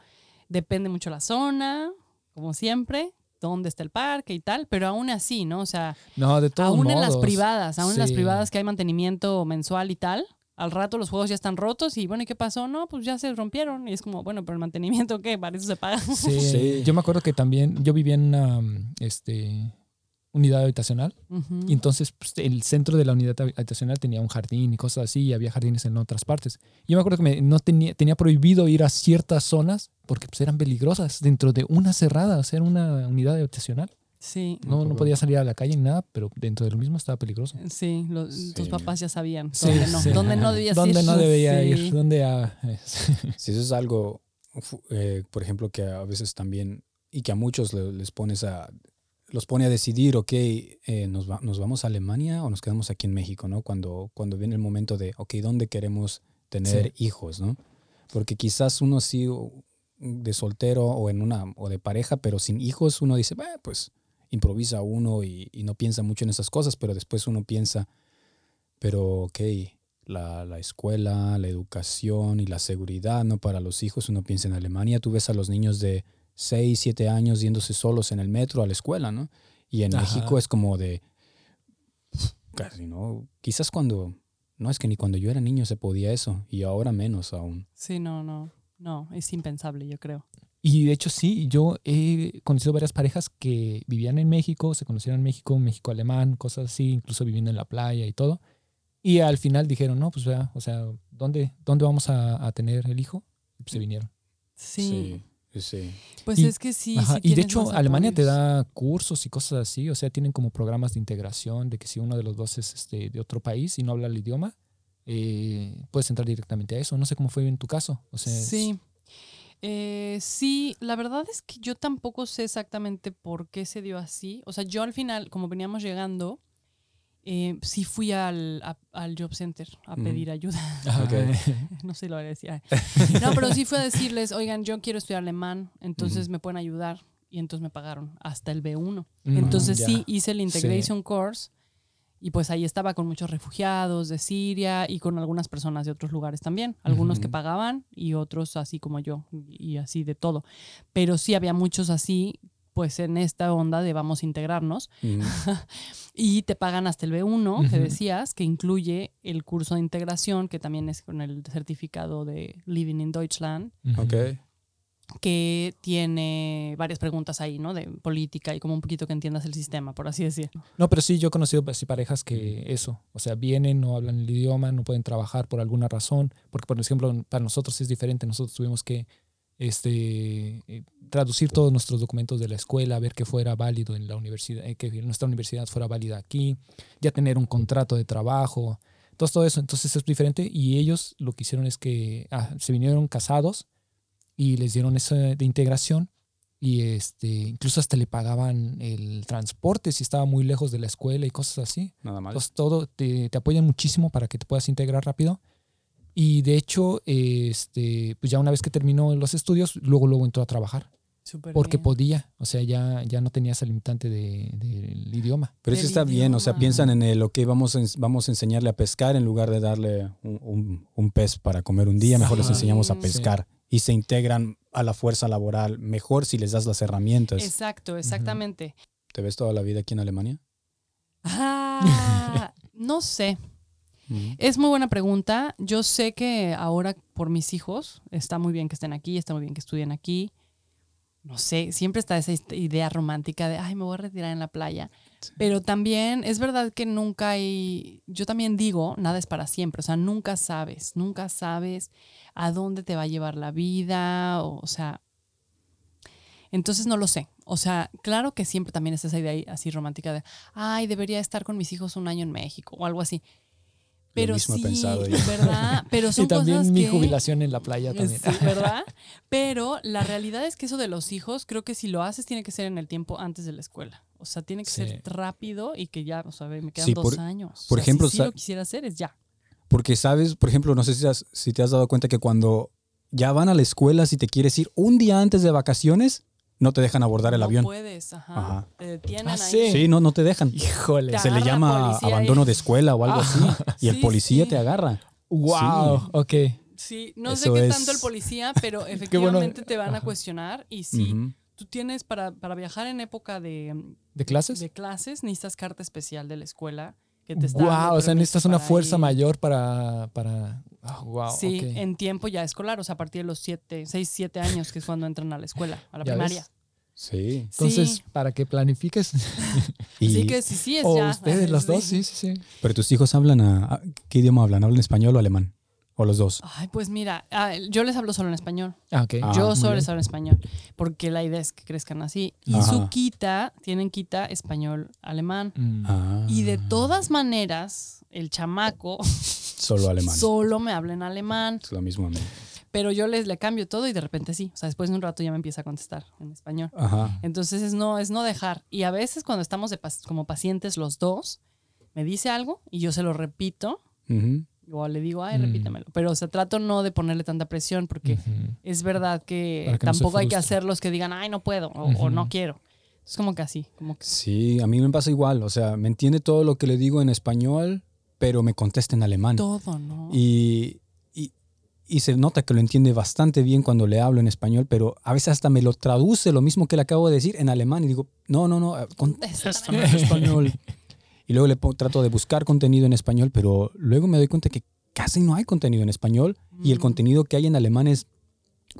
[SPEAKER 1] depende mucho la zona, como siempre, dónde está el parque y tal, pero aún así, ¿no? O sea,
[SPEAKER 3] No, de todos
[SPEAKER 1] aún en las privadas, aún en las privadas que hay mantenimiento mensual y tal, al rato los juegos ya están rotos y bueno, ¿y qué pasó? No, pues ya se rompieron y es como, bueno, pero el mantenimiento, ¿qué? Para eso se paga.
[SPEAKER 3] Sí,
[SPEAKER 2] Sí.
[SPEAKER 3] Yo me acuerdo que también yo vivía en una este, unidad habitacional y entonces pues, el centro de la unidad hab- habitacional tenía un jardín y cosas así y había jardines en otras partes. Yo me acuerdo que me- no tenía, tenía prohibido ir a ciertas zonas porque pues, eran peligrosas dentro de una cerrada, o sea, era una unidad habitacional.
[SPEAKER 1] Sí,
[SPEAKER 3] No, no podía salir a la calle ni nada, pero dentro de lo mismo estaba peligroso.
[SPEAKER 1] sí, los-
[SPEAKER 2] Sí.
[SPEAKER 1] tus papás ya sabían
[SPEAKER 3] Sí,
[SPEAKER 1] dónde no,
[SPEAKER 3] sí.
[SPEAKER 1] dónde no debías
[SPEAKER 3] ¿Dónde
[SPEAKER 1] ir.
[SPEAKER 3] no debía
[SPEAKER 1] Sí.
[SPEAKER 3] ir? ¿Dónde ah?
[SPEAKER 2] Si eso es algo, eh, por ejemplo, que a veces también, y que a muchos le- les pones a, los pone a decidir, ok, eh, nos, va- nos vamos a Alemania o nos quedamos aquí en México, ¿no? Cuando, cuando viene el momento de, ok, ¿dónde queremos tener hijos, ¿no? Porque quizás uno sí, de soltero o en una, o de pareja, pero sin hijos, uno dice, "Bah, pues improvisa uno y, y no piensa mucho en esas cosas, pero después uno piensa, pero ok, la, la escuela, la educación y la seguridad, ¿no? Para los hijos, uno piensa en Alemania, tú ves a los niños de 6, 7 años yéndose solos en el metro a la escuela, ¿no? Y en
[SPEAKER 3] Ajá.
[SPEAKER 2] México es como de, casi, ¿no? Quizás cuando, no es que ni cuando yo era niño se podía eso, y ahora menos aún.
[SPEAKER 1] Sí, no, no, no, es impensable, yo creo.
[SPEAKER 3] Y de hecho sí, yo he conocido varias parejas que vivían en México, se conocieron en México, México alemán, cosas así, incluso viviendo en la playa y todo. Y al final dijeron, no, pues vea, o sea, ¿dónde, dónde vamos a, a tener el hijo? Y pues se vinieron.
[SPEAKER 1] Sí,
[SPEAKER 2] Sí, sí.
[SPEAKER 1] pues
[SPEAKER 3] Y-
[SPEAKER 1] es que sí.
[SPEAKER 3] Ajá, Y de hecho Alemania te da cursos y cosas así, o sea, tienen como programas de integración, de que si uno de los dos es este, de otro país y no habla el idioma, eh, puedes entrar directamente a eso. No sé cómo fue en tu caso. O sea, es-
[SPEAKER 1] Sí. Eh, sí, la verdad es que yo tampoco sé exactamente por qué se dio así. O sea, yo al final, como veníamos llegando, eh, sí fui al, a- al Job Center a pedir ayuda.
[SPEAKER 3] Ajá.
[SPEAKER 2] Ok.
[SPEAKER 1] no sé lo voy a decir. Ay. No, pero sí fue a decirles, oigan, yo quiero estudiar alemán, entonces me pueden ayudar. Y entonces me pagaron hasta el B1.
[SPEAKER 3] Mm,
[SPEAKER 1] Entonces
[SPEAKER 3] ya.
[SPEAKER 1] sí, hice el Integration Course y pues ahí estaba con muchos refugiados de Siria y con algunas personas de otros lugares también. Algunos que pagaban y otros así como yo y así de todo. Pero sí había muchos así, pues en esta onda de vamos a integrarnos
[SPEAKER 2] Mm,
[SPEAKER 1] y te pagan hasta el B1 que decías, que incluye el curso de integración que también es con el certificado de Living in Deutschland.
[SPEAKER 3] Ujú.
[SPEAKER 2] ok.
[SPEAKER 1] que tiene varias preguntas ahí, ¿no? De política y como un poquito que entiendas el sistema, por así decir.
[SPEAKER 3] No, pero sí, yo he conocido así parejas que eso, o sea, vienen, no hablan el idioma, no pueden trabajar por alguna razón, porque por ejemplo, para nosotros es diferente, nosotros tuvimos que este, eh, traducir todos nuestros documentos de la escuela, ver que fuera válido en la universidad, eh, que nuestra universidad fuera válida aquí, ya tener un contrato de trabajo, todo, todo eso, entonces es diferente y ellos lo que hicieron es que ah, se vinieron casados y les dieron eso de integración y este incluso hasta le pagaban el transporte si estaba muy lejos de la escuela y cosas así.
[SPEAKER 2] Nada más.
[SPEAKER 3] Entonces todo te, te apoyan muchísimo para que te puedas integrar rápido. Y de hecho, este, pues ya una vez que terminó los estudios, luego luego entró a trabajar porque
[SPEAKER 1] bien.
[SPEAKER 3] podía, o sea, ya, ya no tenía esa limitante de- del idioma.
[SPEAKER 2] Pero eso
[SPEAKER 1] Del
[SPEAKER 2] está bien, o sea, piensan en el, ok, vamos a, vamos a enseñarle a pescar en lugar de darle un, un- un pez para comer un día, mejor les enseñamos a
[SPEAKER 1] Sí.
[SPEAKER 2] pescar y se integran a la fuerza laboral mejor si les das las herramientas.
[SPEAKER 1] Exacto, exactamente.
[SPEAKER 2] ¿Te ves toda la vida aquí en Alemania?
[SPEAKER 1] Ah, no sé. Es muy buena pregunta. Yo sé que ahora por mis hijos está muy bien que estén aquí, está muy bien que estudien aquí. No sé, siempre está esa idea romántica de, ay, me voy a retirar en la playa. Pero también es verdad que nunca hay, yo también digo, nada es para siempre, o sea, nunca sabes, nunca sabes a dónde te va a llevar la vida, o, o sea, entonces no lo sé. O sea, claro que siempre también es esa idea así romántica de, ay, debería estar con mis hijos un año en México o algo así. Pero
[SPEAKER 2] mismo he
[SPEAKER 1] sí,
[SPEAKER 2] pensado yo.
[SPEAKER 1] ¿verdad? Pero son
[SPEAKER 3] y también
[SPEAKER 1] cosas
[SPEAKER 3] mi
[SPEAKER 1] que-
[SPEAKER 3] jubilación en la playa también.
[SPEAKER 1] Sí, ¿verdad? Pero la realidad es que eso de los hijos, creo que si lo haces tiene que ser en el tiempo antes de la escuela. O sea, tiene que
[SPEAKER 3] Sí.
[SPEAKER 1] ser rápido y que ya, o sea, me quedan
[SPEAKER 2] Sí,
[SPEAKER 1] dos
[SPEAKER 2] por-
[SPEAKER 1] años.
[SPEAKER 2] por
[SPEAKER 1] O sea, si
[SPEAKER 2] ejemplo,
[SPEAKER 1] sí lo quisiera hacer es ya.
[SPEAKER 2] Porque sabes, por ejemplo, no sé si, has- si te has dado cuenta que cuando ya van a la escuela, si te quieres ir un día antes de vacaciones, no te dejan abordar el
[SPEAKER 1] no
[SPEAKER 2] avión.
[SPEAKER 1] puedes, ajá.
[SPEAKER 2] Ajá.
[SPEAKER 1] Detienen
[SPEAKER 3] Ah,
[SPEAKER 1] ahí.
[SPEAKER 3] sí.
[SPEAKER 2] Sí, no, no te dejan.
[SPEAKER 3] Híjole.
[SPEAKER 1] Te
[SPEAKER 2] Se le llama
[SPEAKER 1] ahí.
[SPEAKER 2] abandono de escuela o algo así. Y el
[SPEAKER 1] Sí,
[SPEAKER 2] policía
[SPEAKER 1] sí.
[SPEAKER 2] te agarra.
[SPEAKER 3] Wow,
[SPEAKER 2] Sí.
[SPEAKER 3] ok.
[SPEAKER 1] Sí, no
[SPEAKER 2] Eso
[SPEAKER 1] sé qué
[SPEAKER 2] es-
[SPEAKER 1] tanto el policía, pero
[SPEAKER 3] bueno.
[SPEAKER 1] efectivamente te van a cuestionar y si
[SPEAKER 2] Ujú.
[SPEAKER 1] tú tienes para, para viajar en época de,
[SPEAKER 3] ¿De clases?
[SPEAKER 1] de clases, necesitas carta especial de la escuela que te está
[SPEAKER 3] Wow, o sea, necesitas una fuerza
[SPEAKER 1] ir.
[SPEAKER 3] mayor para... para ah, wow,
[SPEAKER 1] Sí,
[SPEAKER 3] ok.
[SPEAKER 1] en tiempo ya escolar, o sea, a partir de los 7, 6, 7 años, que es cuando entran a la escuela, a la
[SPEAKER 3] ¿Ya
[SPEAKER 1] primaria.
[SPEAKER 3] ves?
[SPEAKER 2] Sí.
[SPEAKER 3] Entonces,
[SPEAKER 1] sí.
[SPEAKER 3] para que planifiques.
[SPEAKER 2] Y,
[SPEAKER 1] Así que sí, sí es
[SPEAKER 3] o
[SPEAKER 1] ya.
[SPEAKER 3] ustedes, los dos, sí, sí, sí.
[SPEAKER 2] Pero tus hijos hablan a, a- ¿Qué idioma hablan? ¿Hablan español o alemán? ¿O los dos?
[SPEAKER 1] Ay, pues mira, ah, yo les hablo solo en español.
[SPEAKER 3] Ah, ok.
[SPEAKER 2] Ah,
[SPEAKER 1] yo solo les hablo en español, porque la idea es que crezcan así. Y
[SPEAKER 2] Ajá.
[SPEAKER 1] su quita, tienen quita español, alemán.
[SPEAKER 3] Mm.
[SPEAKER 2] Ah,
[SPEAKER 1] Y de todas maneras, el chamaco
[SPEAKER 2] Solo alemán.
[SPEAKER 1] solo me habla en alemán.
[SPEAKER 2] es lo mismo a mí.
[SPEAKER 1] Pero yo les le cambio todo y de repente sí. O sea, después de un rato ya me empieza a contestar en español.
[SPEAKER 2] Ajá.
[SPEAKER 1] Entonces es no, es no dejar. Y a veces cuando estamos de como pacientes los dos, me dice algo y yo se lo repito.
[SPEAKER 2] Ujú.
[SPEAKER 1] O le digo, ay,
[SPEAKER 3] Mm.
[SPEAKER 1] repítemelo. Pero o sea, trato no de ponerle tanta presión porque
[SPEAKER 3] Ujú.
[SPEAKER 1] es verdad que,
[SPEAKER 3] no
[SPEAKER 1] tampoco hay que
[SPEAKER 3] frustre.
[SPEAKER 1] hacerlos que digan, ay, no puedo o, no quiero. Es como que así, como que
[SPEAKER 2] Sí, a mí me pasa igual. O sea, me entiende todo lo que le digo en español, pero me contesta en alemán.
[SPEAKER 1] todo, ¿no?
[SPEAKER 2] Y, y, y se nota que lo entiende bastante bien cuando le hablo en español, pero a veces hasta me lo traduce lo mismo que le acabo de decir en alemán y digo, no, no, no, eh, contéstame en español. Y luego le trato de buscar contenido en español, pero luego me doy cuenta que casi no hay contenido en español y el
[SPEAKER 1] Mm.
[SPEAKER 2] contenido que hay en alemán es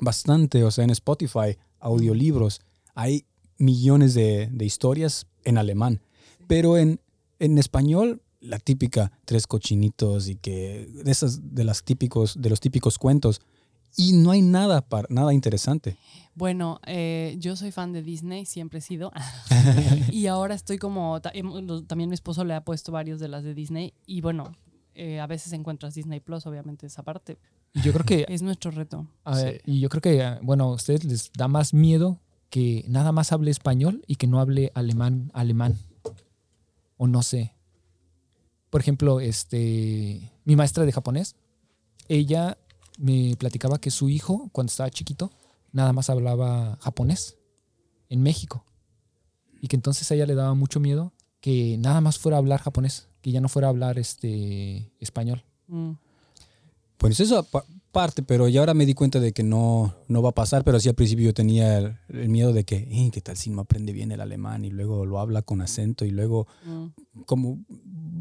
[SPEAKER 2] bastante, o sea, en Spotify, audiolibros, hay millones de, de historias en alemán, pero en, en español la típica tres cochinitos y que de esas de las típicos de los típicos cuentos y no hay nada para nada interesante.
[SPEAKER 1] Bueno, eh, yo soy fan de Disney, siempre he sido. y ahora estoy como, lo- también mi esposo le ha puesto varios de las de Disney. Y bueno, eh, a veces encuentras Disney Plus, obviamente esa parte.
[SPEAKER 3] Yo creo que
[SPEAKER 1] Es nuestro reto.
[SPEAKER 3] A ver, y yo creo que, ah, bueno, a ustedes les da más miedo que nada más hable español y que no hable alemán, alemán. O no sé. Por ejemplo, este, mi maestra de japonés, ella me platicaba que su hijo, cuando estaba chiquito, nada más hablaba japonés en México. Y que entonces a ella le daba mucho miedo que nada más fuera a hablar japonés, que ya no fuera a hablar este español.
[SPEAKER 1] Mm.
[SPEAKER 2] Pues eso parte, pero ya ahora me di cuenta de que no, no va a pasar, pero sí al principio yo tenía el, el miedo de que, "Eh, ¿qué tal si no aprende bien el alemán? Y luego lo habla con acento y luego
[SPEAKER 1] Mm.
[SPEAKER 2] como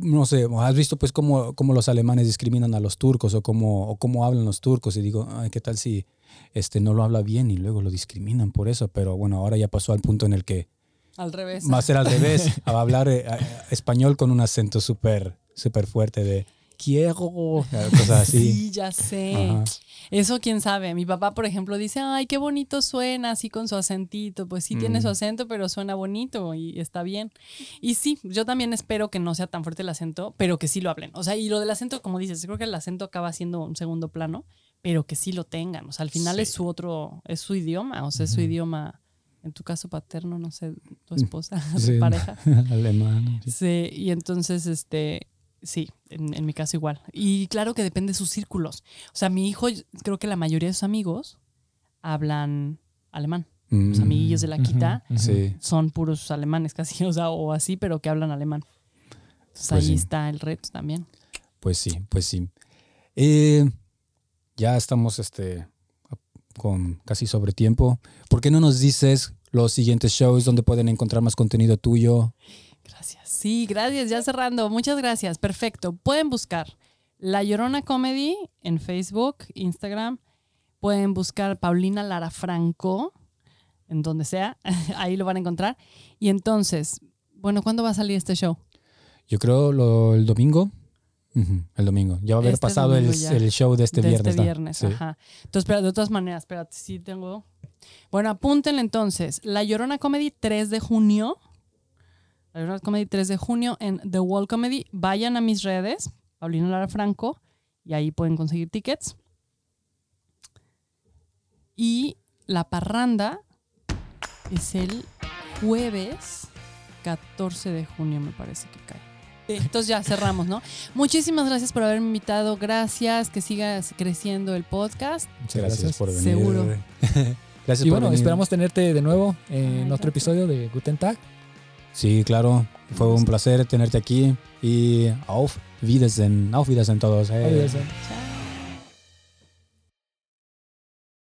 [SPEAKER 2] no sé, has visto pues cómo, cómo los alemanes discriminan a los turcos o cómo, o cómo hablan los turcos y digo, Ay, ¿qué tal si este, no lo habla bien y luego lo discriminan por eso? Pero bueno, ahora ya pasó al punto en el que
[SPEAKER 1] Al revés.
[SPEAKER 2] va a ser al revés, a hablar eh, a- español con un acento súper súper fuerte de quiero, cosas así.
[SPEAKER 1] Sí, ya sé.
[SPEAKER 2] Ajá.
[SPEAKER 1] Eso quién sabe. Mi papá, por ejemplo, dice, ay, qué bonito suena así con su acentito. Pues sí tiene
[SPEAKER 2] Mm.
[SPEAKER 1] su acento, pero suena bonito y está bien. Y sí, yo también espero que no sea tan fuerte el acento, pero que sí lo hablen. O sea, y lo del acento, como dices, creo que el acento acaba siendo un segundo plano, pero que sí lo tengan. O sea, al final es
[SPEAKER 2] Sí.
[SPEAKER 1] su otro, es su idioma, o sea, es su idioma, en tu caso paterno, no sé, tu esposa,
[SPEAKER 2] Sí,
[SPEAKER 1] tu pareja.
[SPEAKER 2] Alemán. sí.
[SPEAKER 1] Sí, y entonces, este, sí, en, en mi caso igual. Y claro que depende de sus círculos. O sea, mi hijo, creo que la mayoría de sus amigos hablan alemán. Los
[SPEAKER 2] Mm,
[SPEAKER 1] amiguillos de la quita son puros alemanes casi, o sea, o así, pero que hablan alemán. Entonces
[SPEAKER 2] Pues
[SPEAKER 1] ahí
[SPEAKER 2] sí.
[SPEAKER 1] está el reto también.
[SPEAKER 2] pues sí, pues sí. Eh, ya estamos este, con casi sobre tiempo. ¿Por qué no nos dices los siguientes shows donde pueden encontrar más contenido tuyo?
[SPEAKER 1] Gracias. Sí, gracias. Ya cerrando. Muchas gracias. Perfecto. Pueden buscar La Llorona Comedy en Facebook, Instagram. Pueden buscar Paulina Lara Franco en donde sea. Ahí lo van a encontrar. Y entonces, bueno, ¿cuándo va a salir este show?
[SPEAKER 2] Yo creo lo, el domingo. El domingo. Ya va a haber
[SPEAKER 1] Este
[SPEAKER 2] pasado el, show de este
[SPEAKER 1] de
[SPEAKER 2] viernes.
[SPEAKER 1] este viernes.
[SPEAKER 2] Sí.
[SPEAKER 1] Ajá. Entonces, pero de todas maneras, espérate, sí tengo. Bueno, apúntenle entonces. La Llorona Comedy 3 de junio. Llorona Comedy 3 de junio en The Wall Comedy. Vayan a mis redes, Paulina Lara Franco, y ahí pueden conseguir tickets. Y la parranda es el jueves 14 de junio, me parece que cae. Entonces ya cerramos, ¿no? Muchísimas gracias por haberme invitado. Gracias, que siga creciendo el podcast.
[SPEAKER 2] Muchas gracias, por venir.
[SPEAKER 1] Seguro.
[SPEAKER 2] gracias
[SPEAKER 3] Y
[SPEAKER 2] por
[SPEAKER 3] bueno,
[SPEAKER 2] venir.
[SPEAKER 3] esperamos tenerte de nuevo en
[SPEAKER 1] Ay,
[SPEAKER 3] otro
[SPEAKER 1] gracias.
[SPEAKER 3] episodio de Guten Tag.
[SPEAKER 2] Sí, claro. Fue un placer tenerte aquí. Y auf Wiedersehen. Auf Wiedersehen todos. eh.
[SPEAKER 3] Adiós.
[SPEAKER 1] Chao.